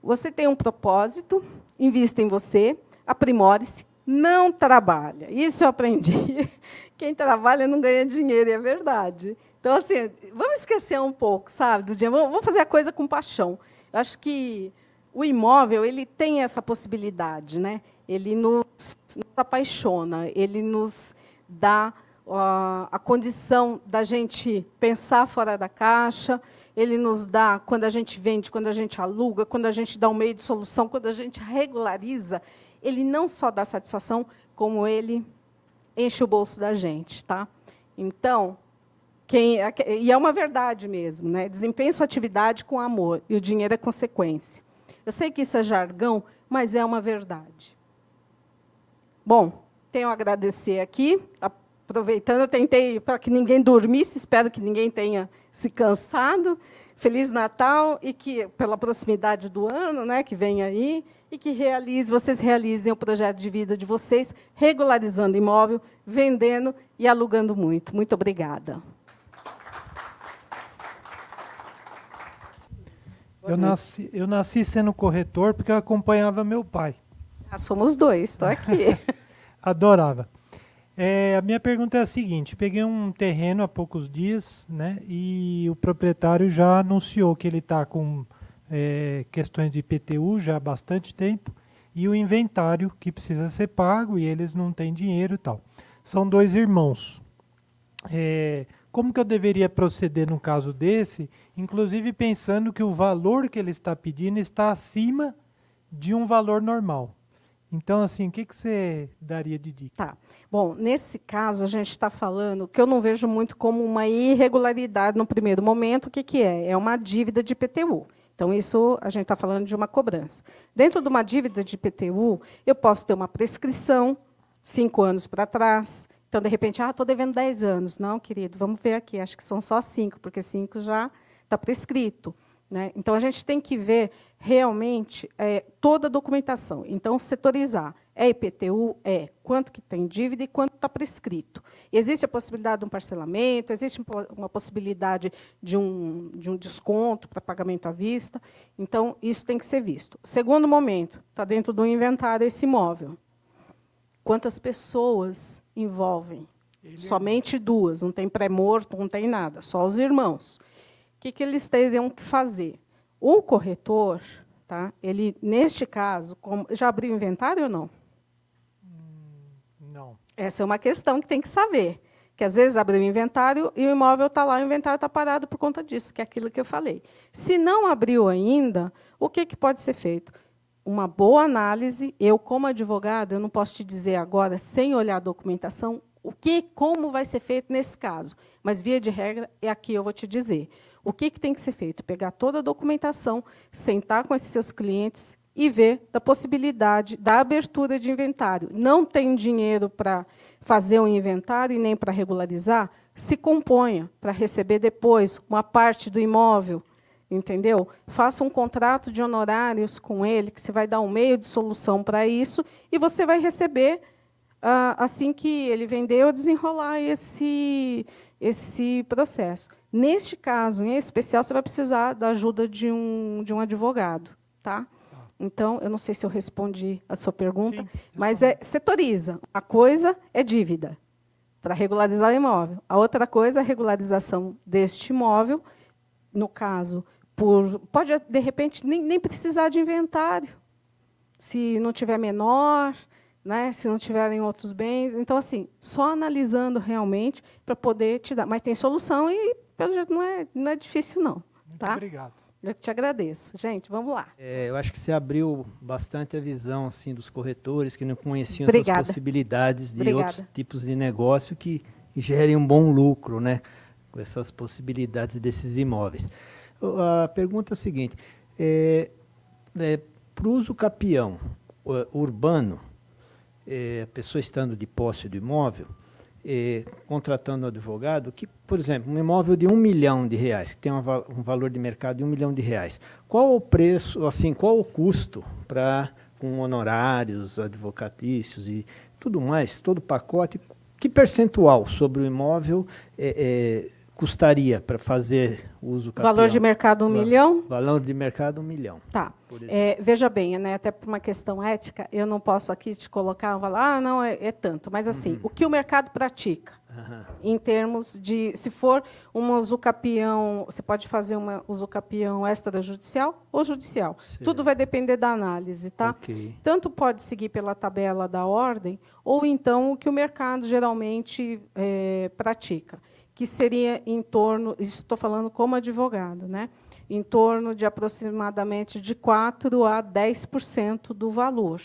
Você tem um propósito, invista em você, aprimore-se, não trabalha. Isso eu aprendi. Quem trabalha não ganha dinheiro, é verdade. Então, assim, vamos esquecer um pouco, sabe, do dinheiro. Vamos fazer a coisa com paixão. Eu acho que o imóvel ele tem essa possibilidade, né? Ele nos, nos apaixona, ele nos dá a condição da gente pensar fora da caixa, ele nos dá, quando a gente vende, quando a gente aluga, quando a gente dá um meio de solução, quando a gente regulariza, ele não só dá satisfação, como ele enche o bolso da gente. Tá? Então, quem, é e é uma verdade mesmo, né? desempenhe sua atividade com amor, e o dinheiro é consequência. Eu sei que isso é jargão, mas é uma verdade. Bom, tenho a agradecer aqui aproveitando, eu tentei para que ninguém dormisse, espero que ninguém tenha se cansado. Feliz Natal e que, pela proximidade do ano né, que vem aí, e que realize, vocês realizem o projeto de vida de vocês, regularizando imóvel, vendendo e alugando muito. Muito obrigada. Eu nasci, eu nasci sendo corretor porque eu acompanhava meu pai. Ah, somos dois, estou aqui. Adorava. É, a minha pergunta é a seguinte: peguei um terreno há poucos dias, né? E o proprietário já anunciou que ele está com é, questões de IPTU já há bastante tempo e o inventário que precisa ser pago e eles não têm dinheiro e tal. São dois irmãos. É, como que eu deveria proceder num caso desse, inclusive pensando que o valor que ele está pedindo está acima de um valor normal? Então, assim, o que, que você daria de dica? Tá. Bom, nesse caso, a gente está falando que eu não vejo muito como uma irregularidade no primeiro momento. O que, que é? É uma dívida de IPTU. Então, isso a gente está falando de uma cobrança. Dentro de uma dívida de IPTU, eu posso ter uma prescrição, cinco anos para trás. Então, de repente, ah, estou devendo 10 anos. Não, querido, vamos ver aqui, acho que são só cinco, porque cinco já está prescrito. Né? Então, a gente tem que ver realmente é, toda a documentação. Então, setorizar. É IPTU? É. Quanto que tem dívida e quanto está prescrito. Existe a possibilidade de um parcelamento, existe uma possibilidade de um, de um desconto para pagamento à vista. Então, isso tem que ser visto. Segundo momento, está dentro do inventário esse imóvel. Quantas pessoas envolvem? Ele é Somente duas, não tem pré-morto, não tem nada, só os irmãos. O que, que eles teriam que fazer? O corretor, tá? ele, neste caso, como, já abriu inventário ou não? Não. Essa é uma questão que tem que saber. Que às vezes abriu o inventário e o imóvel está lá, o inventário está parado por conta disso, que é aquilo que eu falei. Se não abriu ainda, o que, que pode ser feito? Uma boa análise. Eu, como advogado, eu não posso te dizer agora, sem olhar a documentação, o que, como vai ser feito nesse caso. Mas, via de regra, é aqui eu vou te dizer. O que, que tem que ser feito? Pegar toda a documentação, sentar com esses seus clientes e ver da possibilidade da abertura de inventário. Não tem dinheiro para fazer um inventário e nem para regularizar? Se componha para receber depois uma parte do imóvel, entendeu? Faça um contrato de honorários com ele, que você vai dar um meio de solução para isso, e você vai receber, ah, assim que ele vender ou desenrolar esse, esse processo. Neste caso, em especial, você vai precisar da ajuda de um, de um advogado. Tá? Então, eu não sei se eu respondi a sua pergunta, Sim, mas é setoriza. A coisa é dívida, para regularizar o imóvel. A outra coisa é a regularização deste imóvel, no caso, por, pode, de repente, nem, nem precisar de inventário. Se não tiver menor, né, se não tiverem outros bens. Então, assim, só analisando realmente para poder te dar. Mas tem solução e pelo jeito, não é, não é difícil, não. Muito tá? obrigado. Eu te agradeço. Gente, vamos lá. É, eu acho que você abriu bastante a visão assim, dos corretores que não conheciam Obrigada. essas possibilidades de Obrigada. outros tipos de negócio que gerem um bom lucro né, com essas possibilidades desses imóveis. A pergunta é o seguinte: é, é, para o uso capião urbano, é, a pessoa estando de posse do imóvel, eh, contratando um advogado que, por exemplo, um imóvel de um milhão de reais, que tem um valor de mercado de um milhão de reais, qual o preço, assim, qual o custo para com honorários advocatícios e tudo mais, todo o pacote, que percentual sobre o imóvel é, é, custaria para fazer uso capião? Valor de mercado um milhão? Valor de mercado um milhão. Tá. É, veja bem, né, até por uma questão ética, eu não posso aqui te colocar, falar, ah, não, é, é tanto. Mas assim, uhum. o que o mercado pratica? Uhum. Em termos de, se for uma usucapião, você pode fazer uma usucapião extrajudicial ou judicial. Certo. Tudo vai depender da análise, tá? Okay. Tanto pode seguir pela tabela da ordem, ou então o que o mercado geralmente é, pratica que seria em torno, isso estou falando como advogado, né? em torno de aproximadamente de 4% a 10% do valor.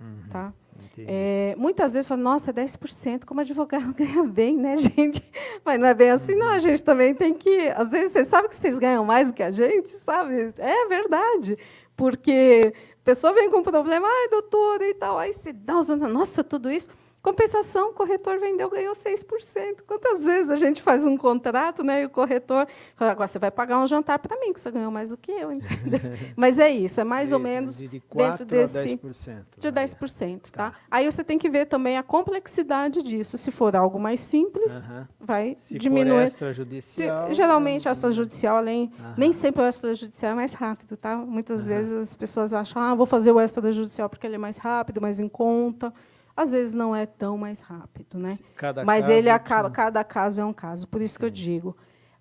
Uhum, tá? É, muitas vezes, nossa, é 10%, como advogado ganha bem, né, gente? Mas não é bem assim, não. A gente também tem que. Às vezes, vocês sabem que vocês ganham mais do que a gente, sabe? É verdade. Porque a pessoa vem com um problema, ai, doutora e tal, aí se dá, nossa, tudo isso. Compensação, o corretor vendeu, ganhou 6%. Quantas vezes a gente faz um contrato né, e o corretor fala, agora você vai pagar um jantar para mim, que você ganhou mais do que eu. Mas é isso, é mais ou menos de dentro desse... 10%. De 10%. Tá? tá? Aí você tem que ver também a complexidade disso. Se for algo mais simples, vai Se diminuir. For extrajudicial... Se, geralmente, extrajudicial, além... Nem sempre o extrajudicial é mais rápido. Tá? Muitas vezes as pessoas acham, ah, vou fazer o extrajudicial porque ele é mais rápido, mais em conta às vezes não é tão mais rápido, né? Cada Mas ele acaba, cada caso é um caso. Por isso que eu digo,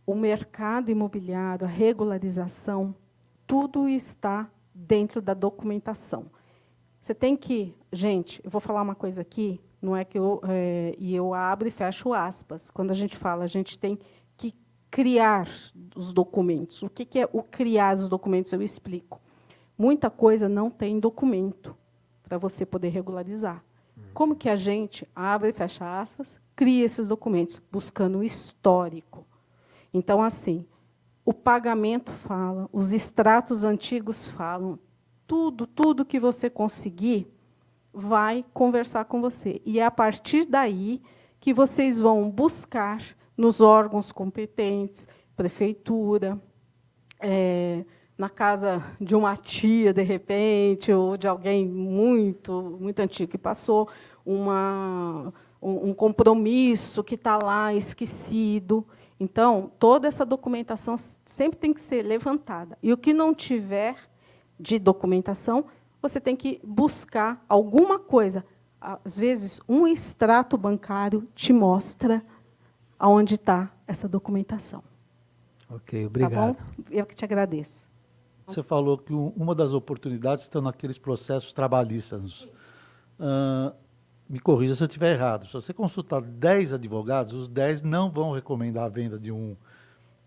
o mercado imobiliário, a regularização, tudo está dentro da documentação. Você tem que, gente, eu vou falar uma coisa aqui, não é que eu é, e eu abro e fecho aspas. Quando a gente fala, a gente tem que criar os documentos. O que, que é o criar os documentos? Eu explico. Muita coisa não tem documento para você poder regularizar. Como que a gente, abre e fecha aspas, cria esses documentos? Buscando o histórico. Então, assim, o pagamento fala, os extratos antigos falam, tudo, tudo que você conseguir vai conversar com você. E é a partir daí que vocês vão buscar nos órgãos competentes, prefeitura, é, na casa de uma tia, de repente, ou de alguém muito, muito antigo que passou, uma, um, um compromisso que está lá esquecido. Então, toda essa documentação sempre tem que ser levantada. E o que não tiver de documentação, você tem que buscar alguma coisa. Às vezes, um extrato bancário te mostra aonde está essa documentação. Ok, obrigado. Tá Eu que te agradeço. Você falou que uma das oportunidades estão naqueles processos trabalhistas. Uh, me corrija se eu estiver errado. Se você consultar 10 advogados, os 10 não vão recomendar a venda de um,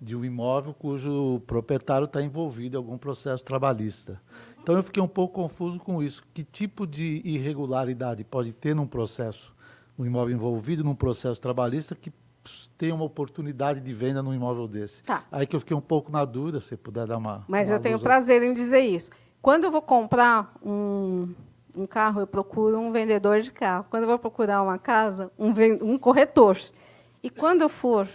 de um imóvel cujo proprietário está envolvido em algum processo trabalhista. Então eu fiquei um pouco confuso com isso. Que tipo de irregularidade pode ter num processo, um imóvel envolvido num processo trabalhista que tem uma oportunidade de venda num imóvel desse. Tá. Aí que eu fiquei um pouco na dúvida, se puder dar uma. Mas uma eu tenho prazer em dizer isso. Quando eu vou comprar um, um carro, eu procuro um vendedor de carro. Quando eu vou procurar uma casa, um, um corretor. E quando eu for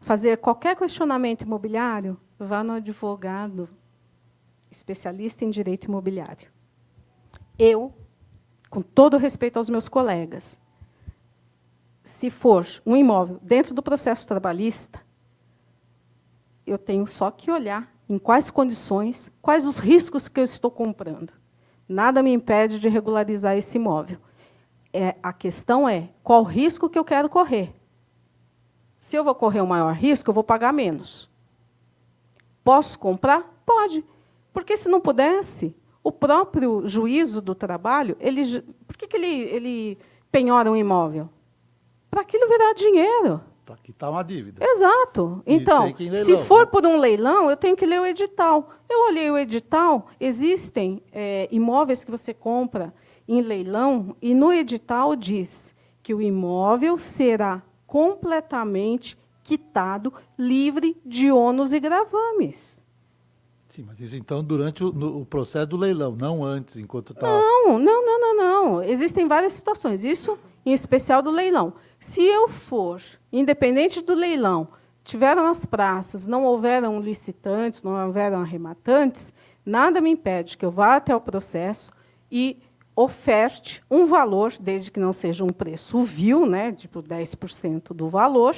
fazer qualquer questionamento imobiliário, vá no advogado especialista em direito imobiliário. Eu, com todo respeito aos meus colegas, se for um imóvel dentro do processo trabalhista, eu tenho só que olhar em quais condições, quais os riscos que eu estou comprando. Nada me impede de regularizar esse imóvel. É, a questão é qual risco que eu quero correr. Se eu vou correr o um maior risco, eu vou pagar menos. Posso comprar? Pode. Porque se não pudesse, o próprio juízo do trabalho, ele, por que, que ele, ele penhora um imóvel? Para aquilo virar dinheiro. Para quitar uma dívida. Exato. Então, se for por um leilão, eu tenho que ler o edital. Eu olhei o edital, existem é, imóveis que você compra em leilão, e no edital diz que o imóvel será completamente quitado, livre de ônus e gravames. Sim, mas isso então durante o, no, o processo do leilão, não antes, enquanto está. Não, não, não, não, não. Existem várias situações. Isso em especial do leilão. Se eu for, independente do leilão, tiveram as praças, não houveram licitantes, não houveram arrematantes, nada me impede que eu vá até o processo e oferte um valor, desde que não seja um preço vil, né, tipo 10% do valor,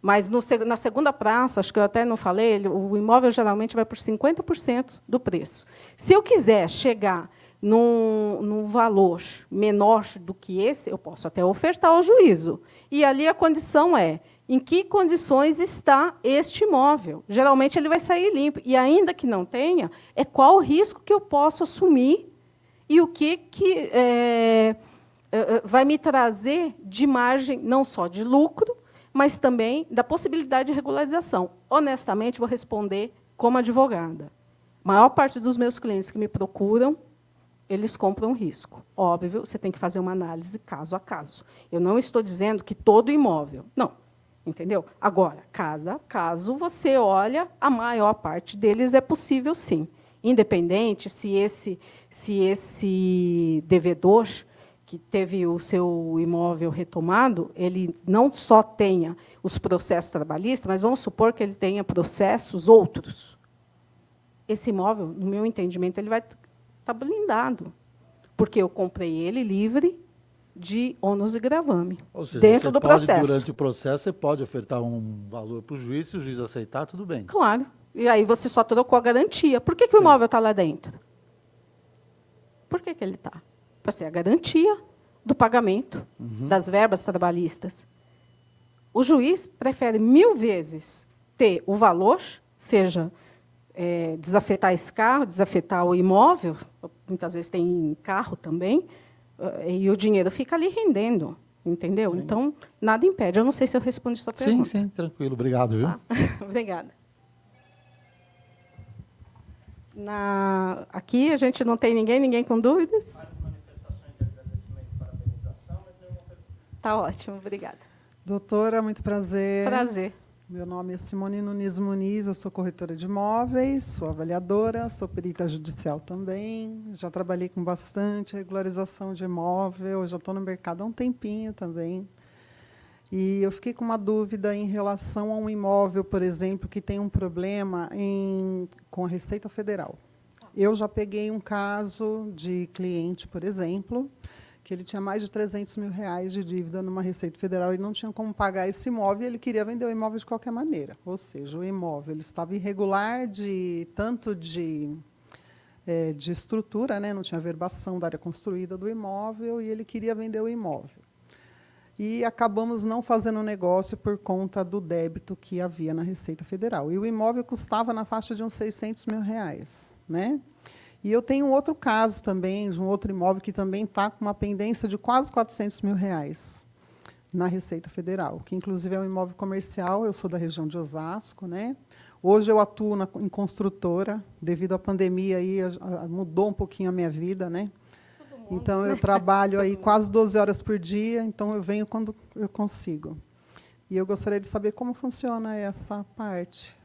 mas no, na segunda praça, acho que eu até não falei, o imóvel geralmente vai por 50% do preço. Se eu quiser chegar num, num valor menor do que esse, eu posso até ofertar ao juízo. E ali a condição é em que condições está este imóvel. Geralmente ele vai sair limpo. E ainda que não tenha, é qual o risco que eu posso assumir e o que, que é, é, é vai me trazer de margem, não só de lucro, mas também da possibilidade de regularização. Honestamente, vou responder como advogada. A maior parte dos meus clientes que me procuram eles compram risco. Óbvio, você tem que fazer uma análise caso a caso. Eu não estou dizendo que todo imóvel. Não. Entendeu? Agora, casa caso você olha, a maior parte deles é possível sim. Independente se esse, se esse devedor que teve o seu imóvel retomado, ele não só tenha os processos trabalhistas, mas vamos supor que ele tenha processos outros. Esse imóvel, no meu entendimento, ele vai está blindado. Porque eu comprei ele livre de ônus e gravame. Ou seja, dentro do pode, processo. Durante o processo, você pode ofertar um valor para o juiz, se o juiz aceitar, tudo bem. Claro. E aí você só trocou a garantia. Por que, que o imóvel está lá dentro? Por que, que ele está? Para ser a garantia do pagamento uhum. das verbas trabalhistas. O juiz prefere mil vezes ter o valor, seja é, desafetar esse carro, desafetar o imóvel, muitas vezes tem carro também, eh, e o dinheiro fica ali rendendo, entendeu? Sim. Então, nada impede. Eu não sei se eu respondi sua pergunta. Sim, sim, tranquilo. Obrigado, viu? Tá. Obrigada. Na... Aqui a gente não tem ninguém, ninguém com dúvidas? Tá ótimo, obrigada. Doutora, muito prazer. Prazer. Meu nome é Simone Nunes Muniz, eu sou corretora de imóveis, sou avaliadora, sou perita judicial também. Já trabalhei com bastante regularização de imóvel, já estou no mercado há um tempinho também. E eu fiquei com uma dúvida em relação a um imóvel, por exemplo, que tem um problema em, com a Receita Federal. Eu já peguei um caso de cliente, por exemplo, que ele tinha mais de 300 mil reais de dívida numa Receita Federal e não tinha como pagar esse imóvel, e ele queria vender o imóvel de qualquer maneira. Ou seja, o imóvel ele estava irregular de tanto de é, de estrutura, né? não tinha verbação da área construída do imóvel e ele queria vender o imóvel. E acabamos não fazendo o negócio por conta do débito que havia na Receita Federal. E o imóvel custava na faixa de uns 600 mil reais. Né? E eu tenho outro caso também, de um outro imóvel que também está com uma pendência de quase 400 mil reais na Receita Federal, que inclusive é um imóvel comercial, eu sou da região de Osasco, né? Hoje eu atuo na, em construtora, devido à pandemia aí a, a, mudou um pouquinho a minha vida, né? Então eu trabalho aí quase 12 horas por dia, então eu venho quando eu consigo. E eu gostaria de saber como funciona essa parte.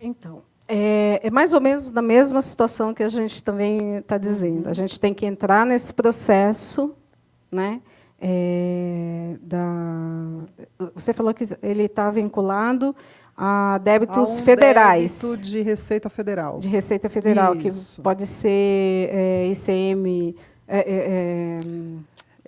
Então, é, é, mais ou menos na mesma situação que a gente também está dizendo. A gente tem que entrar nesse processo, né? É, da, você falou que ele está vinculado a débitos a um federais. Débito de Receita Federal. De Receita Federal, Isso. que pode ser é, ICM. É,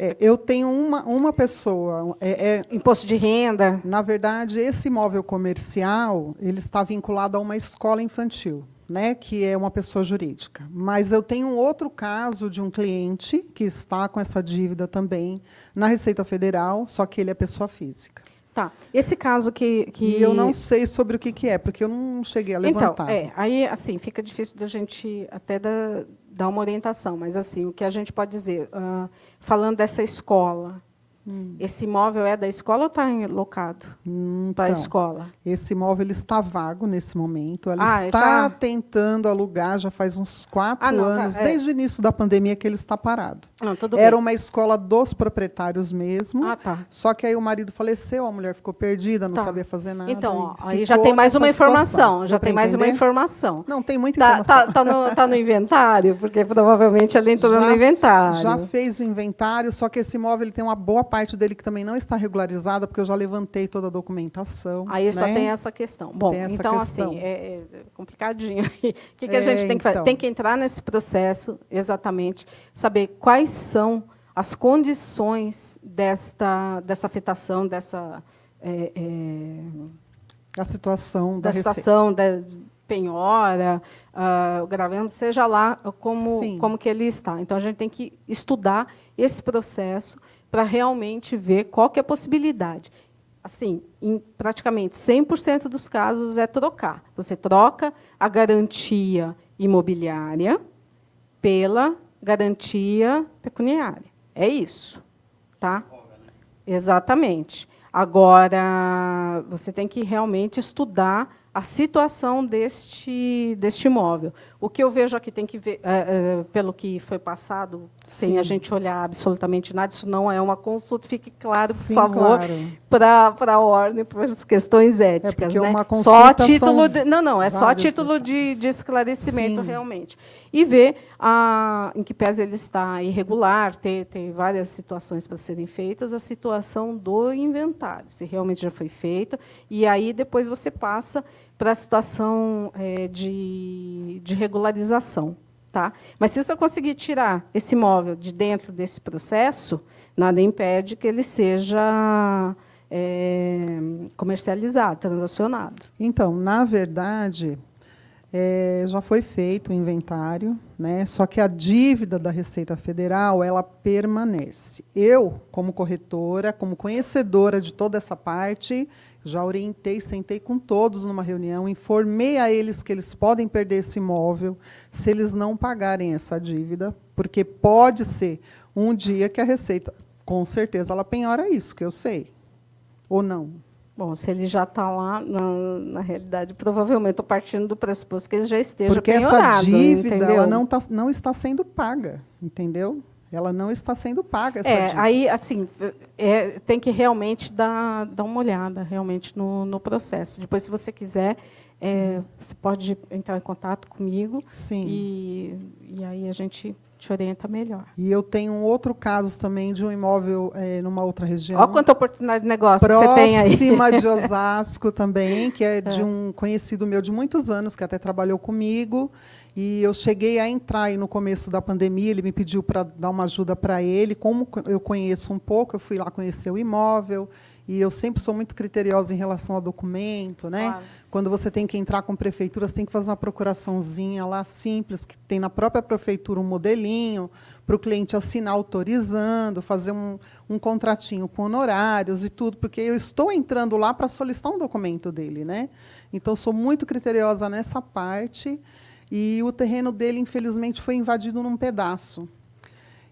é, eu tenho uma, uma pessoa. É, é, Imposto de renda. Na verdade, esse imóvel comercial ele está vinculado a uma escola infantil, né, que é uma pessoa jurídica. Mas eu tenho um outro caso de um cliente que está com essa dívida também na Receita Federal, só que ele é pessoa física. Tá. Esse caso que, que... E eu não sei sobre o que, que é, porque eu não cheguei a então, levantar. Então, é, aí assim fica difícil da gente até da, dar uma orientação, mas assim o que a gente pode dizer, uh, falando dessa escola, Hum. Esse imóvel é da escola ou está locado hum, para a então, escola? Esse imóvel ele está vago nesse momento. Ela ah, está tá... tentando alugar já faz uns quatro ah, não, tá, anos, tá, é. desde o início da pandemia que ele está parado. Não, Era bem. uma escola dos proprietários mesmo. Ah, tá. Só que aí o marido faleceu, a mulher ficou perdida, não tá. sabia fazer nada. Então, ó, aí já tem mais uma informação. Já tem mais uma informação. Não, tem muita tá, informação. Está no, tá no inventário? Porque provavelmente ele entrou já, no inventário. Já fez o inventário, só que esse imóvel ele tem uma boa parte dele que também não está regularizada, porque eu já levantei toda a documentação. Aí né? só tem essa questão. Bom, então, assim, questão. assim, é, é complicadinho. o que, que é, a gente tem que fazer? Então. Tem que entrar nesse processo, exatamente, saber quais são as condições desta, dessa afetação, dessa. É, é, a situação da, da situação da penhora, uh, o gravando, seja lá como, como que ele está. Então, a gente tem que estudar esse processo para realmente ver qual que é a possibilidade. Assim, em praticamente 100% dos casos é trocar. Você troca a garantia imobiliária pela garantia pecuniária. É isso, tá? Exatamente. Agora, você tem que realmente estudar a situação deste, deste imóvel. O que eu vejo aqui tem que ver, é, é, pelo que foi passado, Sim. sem a gente olhar absolutamente nada, isso não é uma consulta, fique claro, por Sim, favor, claro. para a ordem, para as questões é éticas. É né? uma só título de, Não, não, é só título de, de esclarecimento, Sim. realmente. E ver a, em que pese ele está irregular, tem, tem várias situações para serem feitas, a situação do inventário, se realmente já foi feita, e aí depois você passa para a situação é, de, de regularização. Tá? Mas se você conseguir tirar esse imóvel de dentro desse processo, nada impede que ele seja é, comercializado, transacionado. Então, na verdade, é, já foi feito o inventário, né? só que a dívida da Receita Federal ela permanece. Eu, como corretora, como conhecedora de toda essa parte, já orientei, sentei com todos numa reunião, informei a eles que eles podem perder esse imóvel se eles não pagarem essa dívida, porque pode ser um dia que a Receita, com certeza, ela penhora isso, que eu sei. Ou não? Bom, se ele já está lá, na, na, realidade, provavelmente estou partindo do pressuposto que ele já esteja Porque essa dívida ela não, tá, não está sendo paga, entendeu? Ela não está sendo paga essa é. Aí, assim, é, tem que realmente dar, dar uma olhada realmente no, no processo. Depois, se você quiser, é, você pode entrar em contato comigo. Sim. E, e aí a gente te orienta melhor. E eu tenho um outro caso também de um imóvel é, numa outra região. Olha quanta oportunidade de negócio que você tem aí. Próxima de Osasco também, que é, é de um conhecido meu de muitos anos, que até trabalhou comigo. E eu cheguei a entrar aí no começo da pandemia, ele me pediu para dar uma ajuda para ele. Como eu conheço um pouco, eu fui lá conhecer o imóvel. E eu sempre sou muito criteriosa em relação ao documento, né? Claro. Quando você tem que entrar com prefeitura, você tem que fazer uma procuraçãozinha lá simples, que tem na própria prefeitura um modelinho, para o cliente assinar autorizando, fazer um, um contratinho com honorários e tudo, porque eu estou entrando lá para solicitar um documento dele, né? Então, sou muito criteriosa nessa parte. E o terreno dele, infelizmente, foi invadido num pedaço.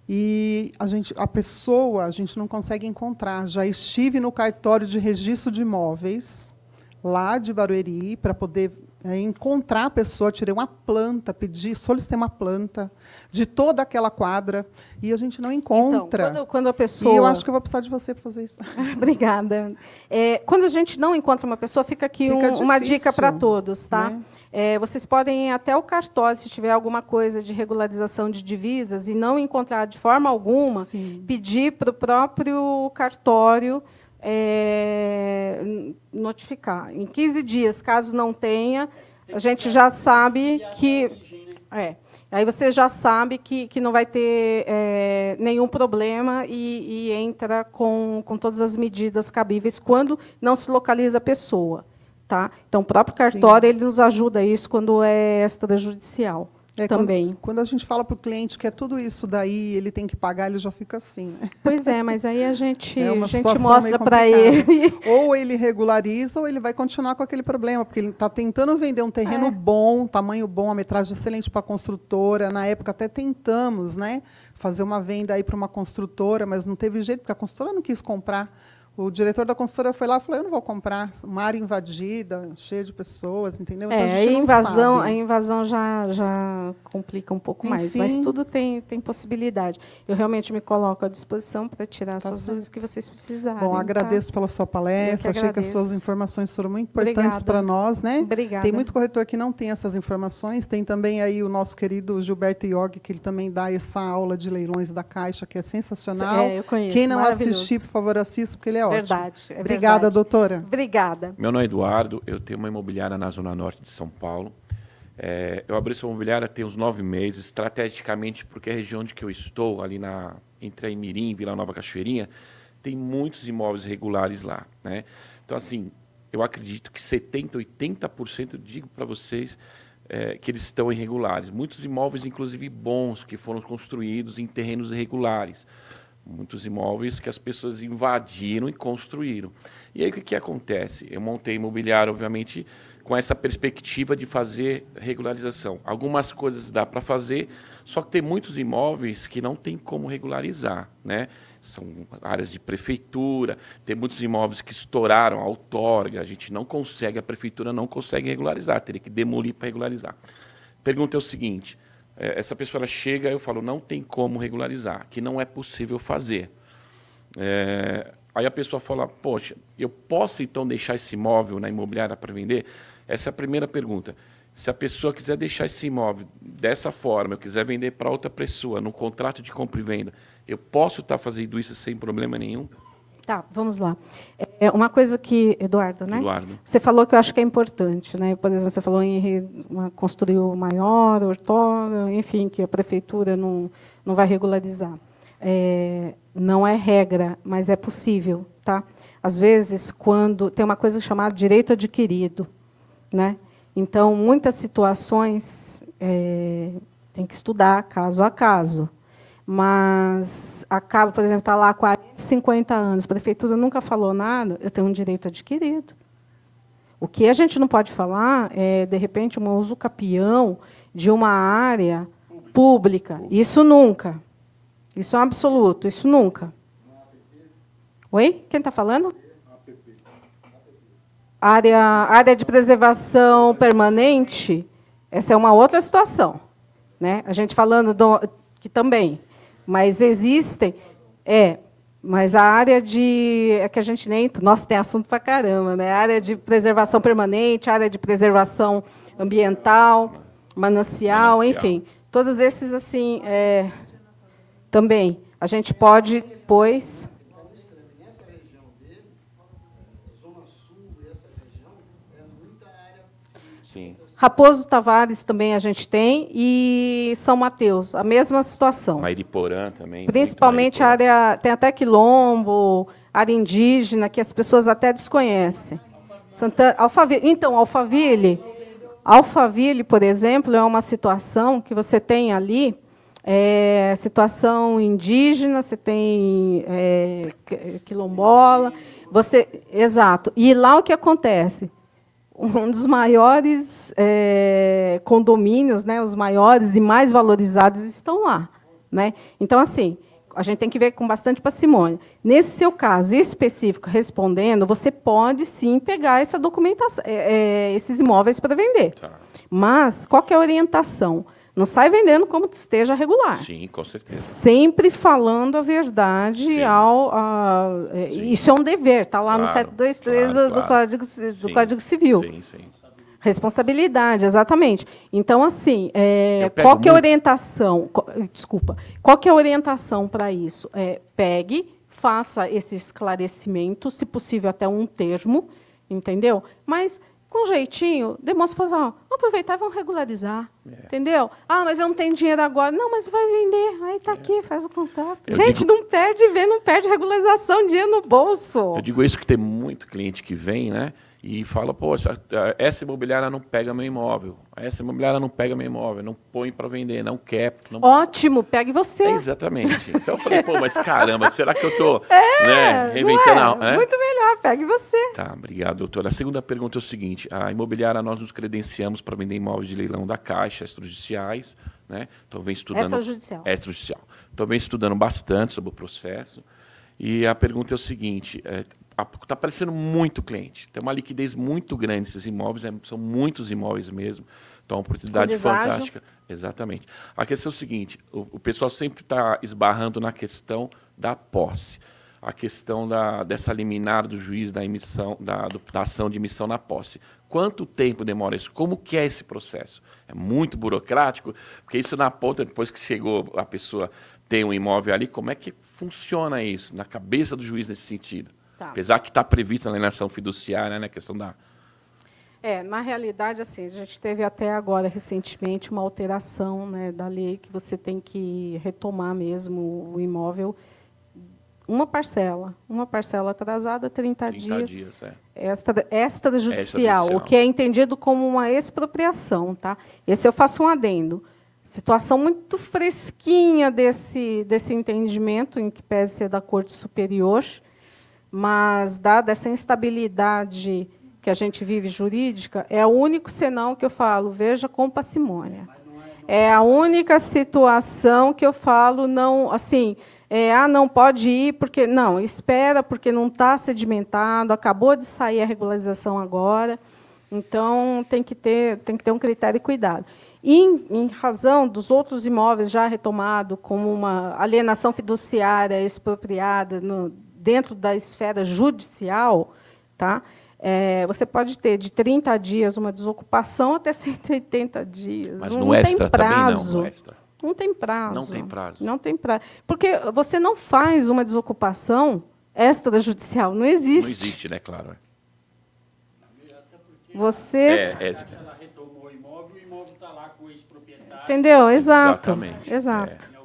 E a, gente, a pessoa a gente não consegue encontrar. Já estive no cartório de registro de imóveis, lá de Barueri, para poder é, encontrar a pessoa, tirei uma planta, pedi, solicitei uma planta de toda aquela quadra e a gente não encontra. Então, quando, quando, a pessoa. E eu acho que eu vou precisar de você para fazer isso. Obrigada. É, quando a gente não encontra uma pessoa, fica aqui fica um, uma dica para todos, tá? Né? É, vocês podem ir até o cartório, se tiver alguma coisa de regularização de divisas e não encontrar de forma alguma, Sim. pedir para o próprio cartório é, notificar. Em 15 dias, caso não tenha, a gente já sabe que. É, aí você já sabe que, que não vai ter é, nenhum problema e, e, entra com, com todas as medidas cabíveis quando não se localiza a pessoa. Tá? Então, o próprio cartório ele nos ajuda a isso quando é extrajudicial. É, também. Quando, quando, a gente fala para o cliente que é tudo isso daí, ele tem que pagar, ele já fica assim. Né? Pois é, mas aí a gente, é a gente mostra para ele. Ou ele regulariza, ou ele vai continuar com aquele problema, porque ele está tentando vender um terreno é. bom, tamanho bom, a metragem excelente para a construtora. Na época até tentamos né, fazer uma venda aí para uma construtora, mas não teve jeito, porque a construtora não quis comprar. O diretor da consultora foi lá e falou: Eu não vou comprar. Uma área invadida, cheia de pessoas, entendeu? Então, é, a, a, invasão, a invasão já, já complica um pouco Enfim, mais, mas tudo tem, tem possibilidade. Eu realmente me coloco à disposição para tirar tá suas dúvidas que vocês precisarem. Bom, tá? agradeço tá? pela sua palestra. Que Achei que as suas informações foram muito importantes para nós, né? Obrigada. Tem muito corretor que não tem essas informações. Tem também aí o nosso querido Gilberto Iorg, que ele também dá essa aula de leilões da Caixa, que é sensacional. É, eu conheço. Quem não assistir, por favor, assista, porque ele é ótimo. Verdade. É Obrigada, verdade. doutora. Obrigada. Meu nome é Eduardo, eu tenho uma imobiliária na Zona Norte de São Paulo. É, eu abri essa imobiliária tem uns nove meses, estrategicamente, porque a região onde que eu estou, ali na, entre a Imirim e Vila Nova Cachoeirinha, tem muitos imóveis regulares lá. Né? Então, assim, eu acredito que 70%, 80%, digo para vocês, é, que eles estão irregulares. Muitos imóveis, inclusive bons, que foram construídos em terrenos irregulares muitos imóveis que as pessoas invadiram e construíram. E aí o que, que acontece? Eu montei imobiliário, obviamente, com essa perspectiva de fazer regularização. Algumas coisas dá para fazer, só que tem muitos imóveis que não tem como regularizar, né? São áreas de prefeitura, tem muitos imóveis que estouraram a outorga, a gente não consegue, a prefeitura não consegue regularizar, teria que demolir para regularizar. Pergunta é o seguinte: essa pessoa chega, eu falo, não tem como regularizar, que não é possível fazer. É, aí a pessoa fala, poxa, eu posso então deixar esse imóvel na imobiliária para vender? Essa é a primeira pergunta. Se a pessoa quiser deixar esse imóvel dessa forma, eu quiser vender para outra pessoa, no contrato de compra e venda, eu posso estar tá fazendo isso sem problema nenhum? Tá, vamos lá. É uma coisa que, Eduardo, né? Eduardo. Você falou que eu acho que é importante, né? Por exemplo, você falou em uma, construir o maior, ortório, enfim, que a prefeitura não, não vai regularizar. É, não é regra, mas é possível, tá? Às vezes, quando tem uma coisa chamada direito adquirido, né? Então, muitas situações é, tem que estudar caso a caso mas acaba, por exemplo, está lá há 40, 50 anos, a prefeitura nunca falou nada, eu tenho um direito adquirido. O que a gente não pode falar é, de repente, um uso capião de uma área pública. Isso nunca. Isso é um absoluto, isso nunca. Oi? Quem está falando? Área, área de preservação permanente, essa é uma outra situação. Né? A gente falando do, que também Mas existem. É, mas a área de. É que a gente nem. Nossa, tem assunto para caramba, né? A área de preservação permanente, área de preservação ambiental, manancial, manancial. enfim. Todos esses, assim, é, também. A gente pode, pois. Raposo Tavares também a gente tem e São Mateus, a mesma situação. Mairiporã também. Principalmente a área, tem até quilombo, área indígena, que as pessoas até desconhecem. Santana, Alphaville, então, Alphaville, Alphaville, por exemplo, é uma situação que você tem ali, é, situação indígena, você tem é, quilombola, você, exato. E lá o que acontece? Um dos maiores é, condomínios, né, os maiores e mais valorizados estão lá. Né? Então, assim, a gente tem que ver com bastante parcimônia. Nesse seu caso específico, respondendo, você pode sim pegar essa documentação, é, é, esses imóveis para vender. Tá. Mas qual é a orientação? Não sai vendendo como esteja regular. Sim, com certeza. Sempre falando a verdade Sim. ao. A, é, isso é um dever, está lá claro, no 723 claro, do, claro. Código, do Código Civil. Sim, sim. Responsabilidade, exatamente. Então, assim, é, qual que é a orientação? Desculpa. Qual que é a orientação para isso? É, pegue, faça esse esclarecimento, se possível até um termo, entendeu? Mas com jeitinho, demonstra fazer, ó, vamos aproveitar e vamos regularizar. É. Entendeu? Ah, mas eu não tenho dinheiro agora. Não, mas vai vender. Aí está é. aqui, faz o contato. Eu Gente, digo... não perde ver, não perde regularização, dinheiro no bolso. Eu digo isso que tem muito cliente que vem, né? E fala, poxa, essa imobiliária não pega meu imóvel, essa imobiliária não pega meu imóvel, não põe para vender, não quer. Não... Ótimo, pegue você. É exatamente. Então eu falei, pô, mas caramba, será que eu estou é, né, reinventando? É? Muito melhor, pegue você. Tá, obrigado, doutora. A segunda pergunta é o seguinte, a imobiliária nós nos credenciamos para vender imóveis de leilão da Caixa, extrajudiciais, né? Então vem estudando... Extrajudicial. Extrajudicial. Então vem estudando bastante sobre o processo. E a pergunta é o seguinte, é, está aparecendo muito cliente. Tem uma liquidez muito grande esses imóveis, é, são muitos imóveis mesmo. Então, é uma oportunidade fantástica. Exatamente. A questão é o seguinte: o, o pessoal sempre está esbarrando na questão da posse. A questão da, dessa liminar do juiz da emissão, da, do, da ação de emissão na posse. Quanto tempo demora isso? Como que é esse processo? É muito burocrático, porque isso na ponta, depois que chegou a pessoa tem um imóvel ali, como é que funciona isso na cabeça do juiz nesse sentido? Tá. Apesar que está prevista na legislação fiduciária, né, na questão da. É, na realidade, assim, a gente teve até agora, recentemente, uma alteração né, da lei que você tem que retomar mesmo o imóvel uma parcela, uma parcela atrasada, 30, 30 dias, dias é. extra, extrajudicial, o que é entendido como uma expropriação. Tá? Esse eu faço um adendo. Situação muito fresquinha desse, desse entendimento, em que pese ser da Corte Superior, mas, dada essa instabilidade que a gente vive jurídica, é o único senão que eu falo, veja com parcimônia. É a única situação que eu falo, não, assim, é, ah, não pode ir, porque. Não, espera, porque não está sedimentado, acabou de sair a regularização agora. Então, tem que ter, tem que ter um critério e cuidado. Em, em razão dos outros imóveis já retomados, como uma alienação fiduciária expropriada no, dentro da esfera judicial, tá? É, você pode ter de 30 dias uma desocupação até 180 dias. Mas não, no extra tem prazo. também não, no extra. Não tem prazo. Não tem prazo. Não tem prazo. Porque você não faz uma desocupação extrajudicial. Não existe. Não existe, né? Claro. É. Vocês... É, é... Entendeu? Exato. Exatamente. Exato. É.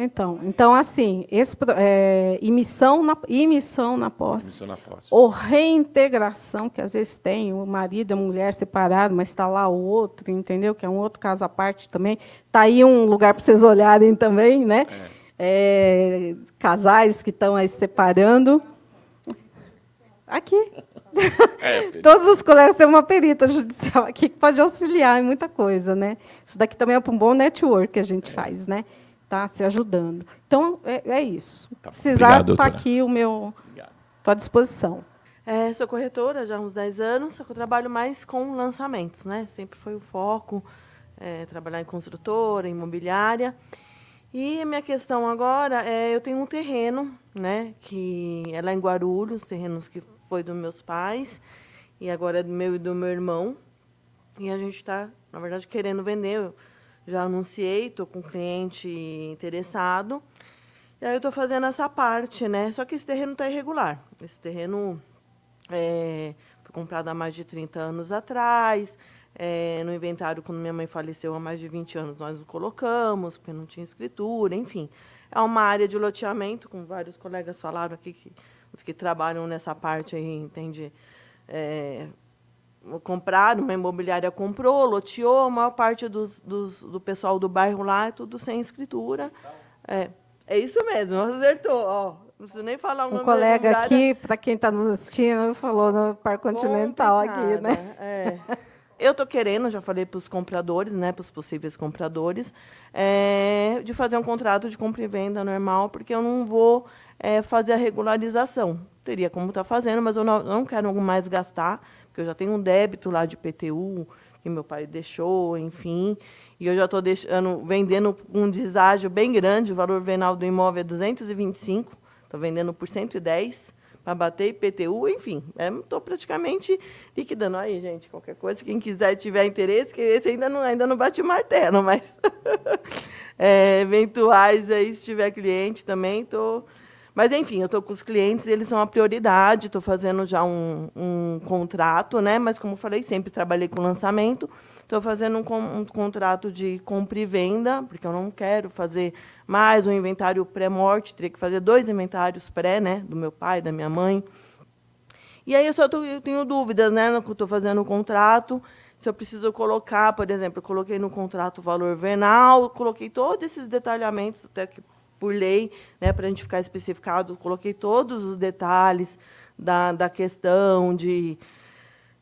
Então, então assim, esse, é, emissão, na, emissão na posse. Emissão na posse. Ou reintegração, que às vezes tem, o marido e a mulher separados, mas está lá o outro, entendeu? Que é um outro caso à parte também. Está aí um lugar para vocês olharem também, né? É. É, casais que estão aí separando. Aqui. É, Todos os colegas têm uma perita judicial aqui que pode auxiliar em muita coisa, né? Isso daqui também é para um bom network que a gente faz, né? Tá? se ajudando. Então, é, é isso. Tá. Precisar, está aqui o meu. Estou à disposição. É, sou corretora já há uns 10 anos, só que eu trabalho mais com lançamentos. Né? Sempre foi o foco, é, trabalhar em construtora, imobiliária. E a minha questão agora é, eu tenho um terreno, né, que é lá em Guarulhos, terrenos que foi dos meus pais e agora é do meu e do meu irmão. E a gente está, na verdade, querendo vender. Eu já anunciei, estou com um cliente interessado. E aí eu estou fazendo essa parte, né? Só que esse terreno está irregular. Esse terreno é, foi comprado há mais de 30 anos atrás. É, no inventário, quando minha mãe faleceu há mais de 20 anos, nós o colocamos, porque não tinha escritura, enfim. É uma área de loteamento, como vários colegas falaram aqui, que os que trabalham nessa parte aí, entende? É, compraram, uma imobiliária comprou, loteou, a maior parte dos, dos, do pessoal do bairro lá é tudo sem escritura. É, é isso mesmo, acertou. Ó, não preciso nem falar o um nome Um colega aqui, para quem está nos assistindo, falou no Parque Continental aqui, né? É. Eu estou querendo, já falei para os compradores, né, para os possíveis compradores, é, de fazer um contrato de compra e venda normal, porque eu não vou é, fazer a regularização. Teria como estar tá fazendo, mas eu não, não quero mais gastar, porque eu já tenho um débito lá de PTU que meu pai deixou, enfim, e eu já estou deixando, vendendo um deságio bem grande, o valor venal do imóvel é 225, estou vendendo por 110 para bater IPTU, enfim, estou é, praticamente liquidando. Aí, gente, qualquer coisa, quem quiser tiver interesse, que esse ainda não, ainda não bate martelo, mas é, eventuais aí, se tiver cliente também, estou. Mas, enfim, eu estou com os clientes, eles são a prioridade, estou fazendo já um, um contrato, né? Mas, como falei, sempre trabalhei com lançamento. Estou fazendo um, um, contrato de compra e venda, porque eu não quero fazer mais um inventário pré-morte, teria que fazer dois inventários pré, né, do meu pai, da minha mãe. E aí eu só tô, eu tenho dúvidas, né, estou fazendo o contrato, se eu preciso colocar, por exemplo, eu coloquei no contrato o valor venal, coloquei todos esses detalhamentos, até que por lei, né, para a gente ficar especificado, coloquei todos os detalhes da, da questão de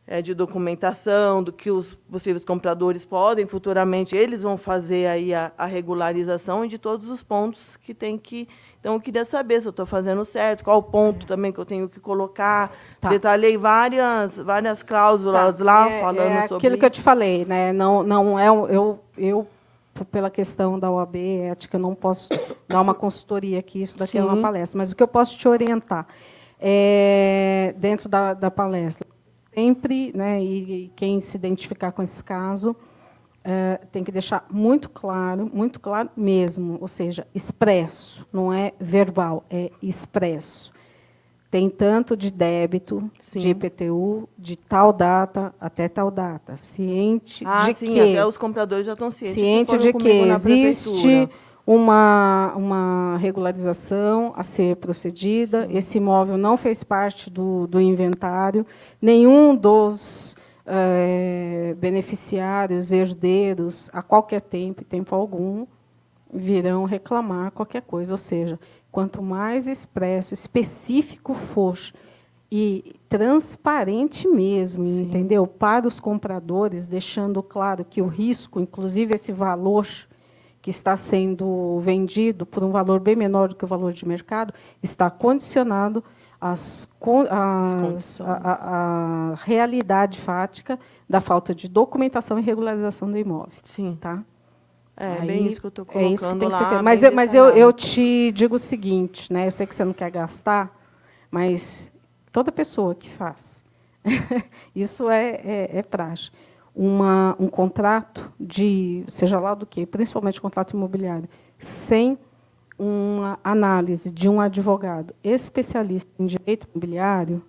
é, de documentação, do que os possíveis compradores podem futuramente, eles vão fazer aí a, a, regularização e de todos os pontos que tem que. Então, eu queria saber se eu estou fazendo certo, qual o ponto é. também que eu tenho que colocar. Tá. Detalhei várias, várias cláusulas tá. lá é, falando é sobre. Aquilo isso. que eu te falei, né? Não, não é eu, eu pela questão da OAB ética, eu não posso dar uma consultoria aqui, isso daqui Sim. é uma palestra, mas o que eu posso te orientar é, dentro da, da palestra sempre, né, e quem se identificar com esse caso, é, tem que deixar muito claro, muito claro mesmo, ou seja, expresso, não é verbal, é expresso. Tem tanto de débito, sim. de IPTU, de tal data até tal data. Ciente ah, de sim, que. Até os compradores já estão cientes. Ciente de que existe uma, uma regularização a ser procedida. Esse imóvel não fez parte do, do inventário. Nenhum dos é, beneficiários, herdeiros, a qualquer tempo, tempo algum, virão reclamar qualquer coisa. Ou seja, quanto mais expresso, específico for e transparente mesmo, Sim. entendeu? Para os compradores, deixando claro que o risco, inclusive esse valor que está sendo vendido por um valor bem menor do que o valor de mercado, está condicionado às, às, à, à realidade fática da falta de documentação e regularização do imóvel. Sim. Tá? É, Aí, bem isso que eu estou colocando é isso que tem lá, que ser Mas, eu, mas eu, eu te digo o seguinte, né? eu sei que você não quer gastar, mas toda pessoa que faz, isso é, é, é praxe uma, um contrato de, seja lá do que, principalmente contrato imobiliário, sem uma análise de um advogado especialista em direito imobiliário,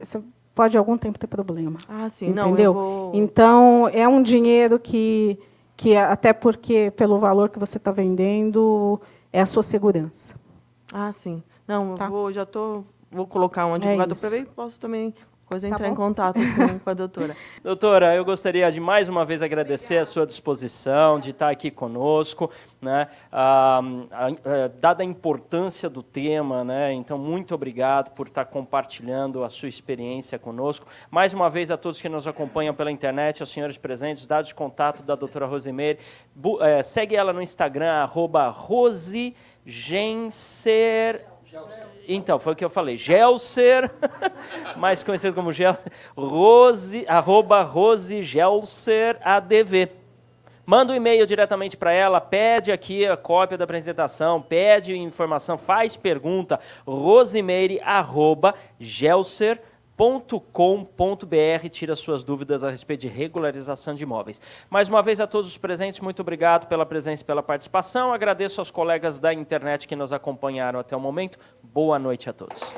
você pode algum tempo ter problema. Ah, sim, entendeu? não, vou... Então é um dinheiro que, que até porque pelo valor que você está vendendo é a sua segurança. Ah, sim. Não, tá. vou, já tô, vou colocar um é advogado é para ver, posso também depois tá entrar bom. em contato com, com, a doutora. doutora, eu gostaria de mais uma vez agradecer a sua disposição de estar aqui conosco, né? Ah, ah, dada a importância do tema, né? Então, muito obrigado por estar compartilhando a sua experiência conosco. Mais uma vez, a todos que nos acompanham pela internet, aos senhores presentes, dados de contato da doutora Rosemary. É, segue ela no Instagram, arroba Rose Genser. Então, foi o que eu falei. Gelser, mais conhecido como Gel, Rose, arroba Rose Gelser ADV. Manda um e-mail diretamente para ela, pede aqui a cópia da apresentação, pede informação, faz pergunta, rosimeire.gelser.com.br, tira suas dúvidas a respeito de regularização de imóveis. Mais uma vez a todos os presentes, muito obrigado pela presença e pela participação. Agradeço aos colegas da internet que nos acompanharam até o momento. Boa noite a todos.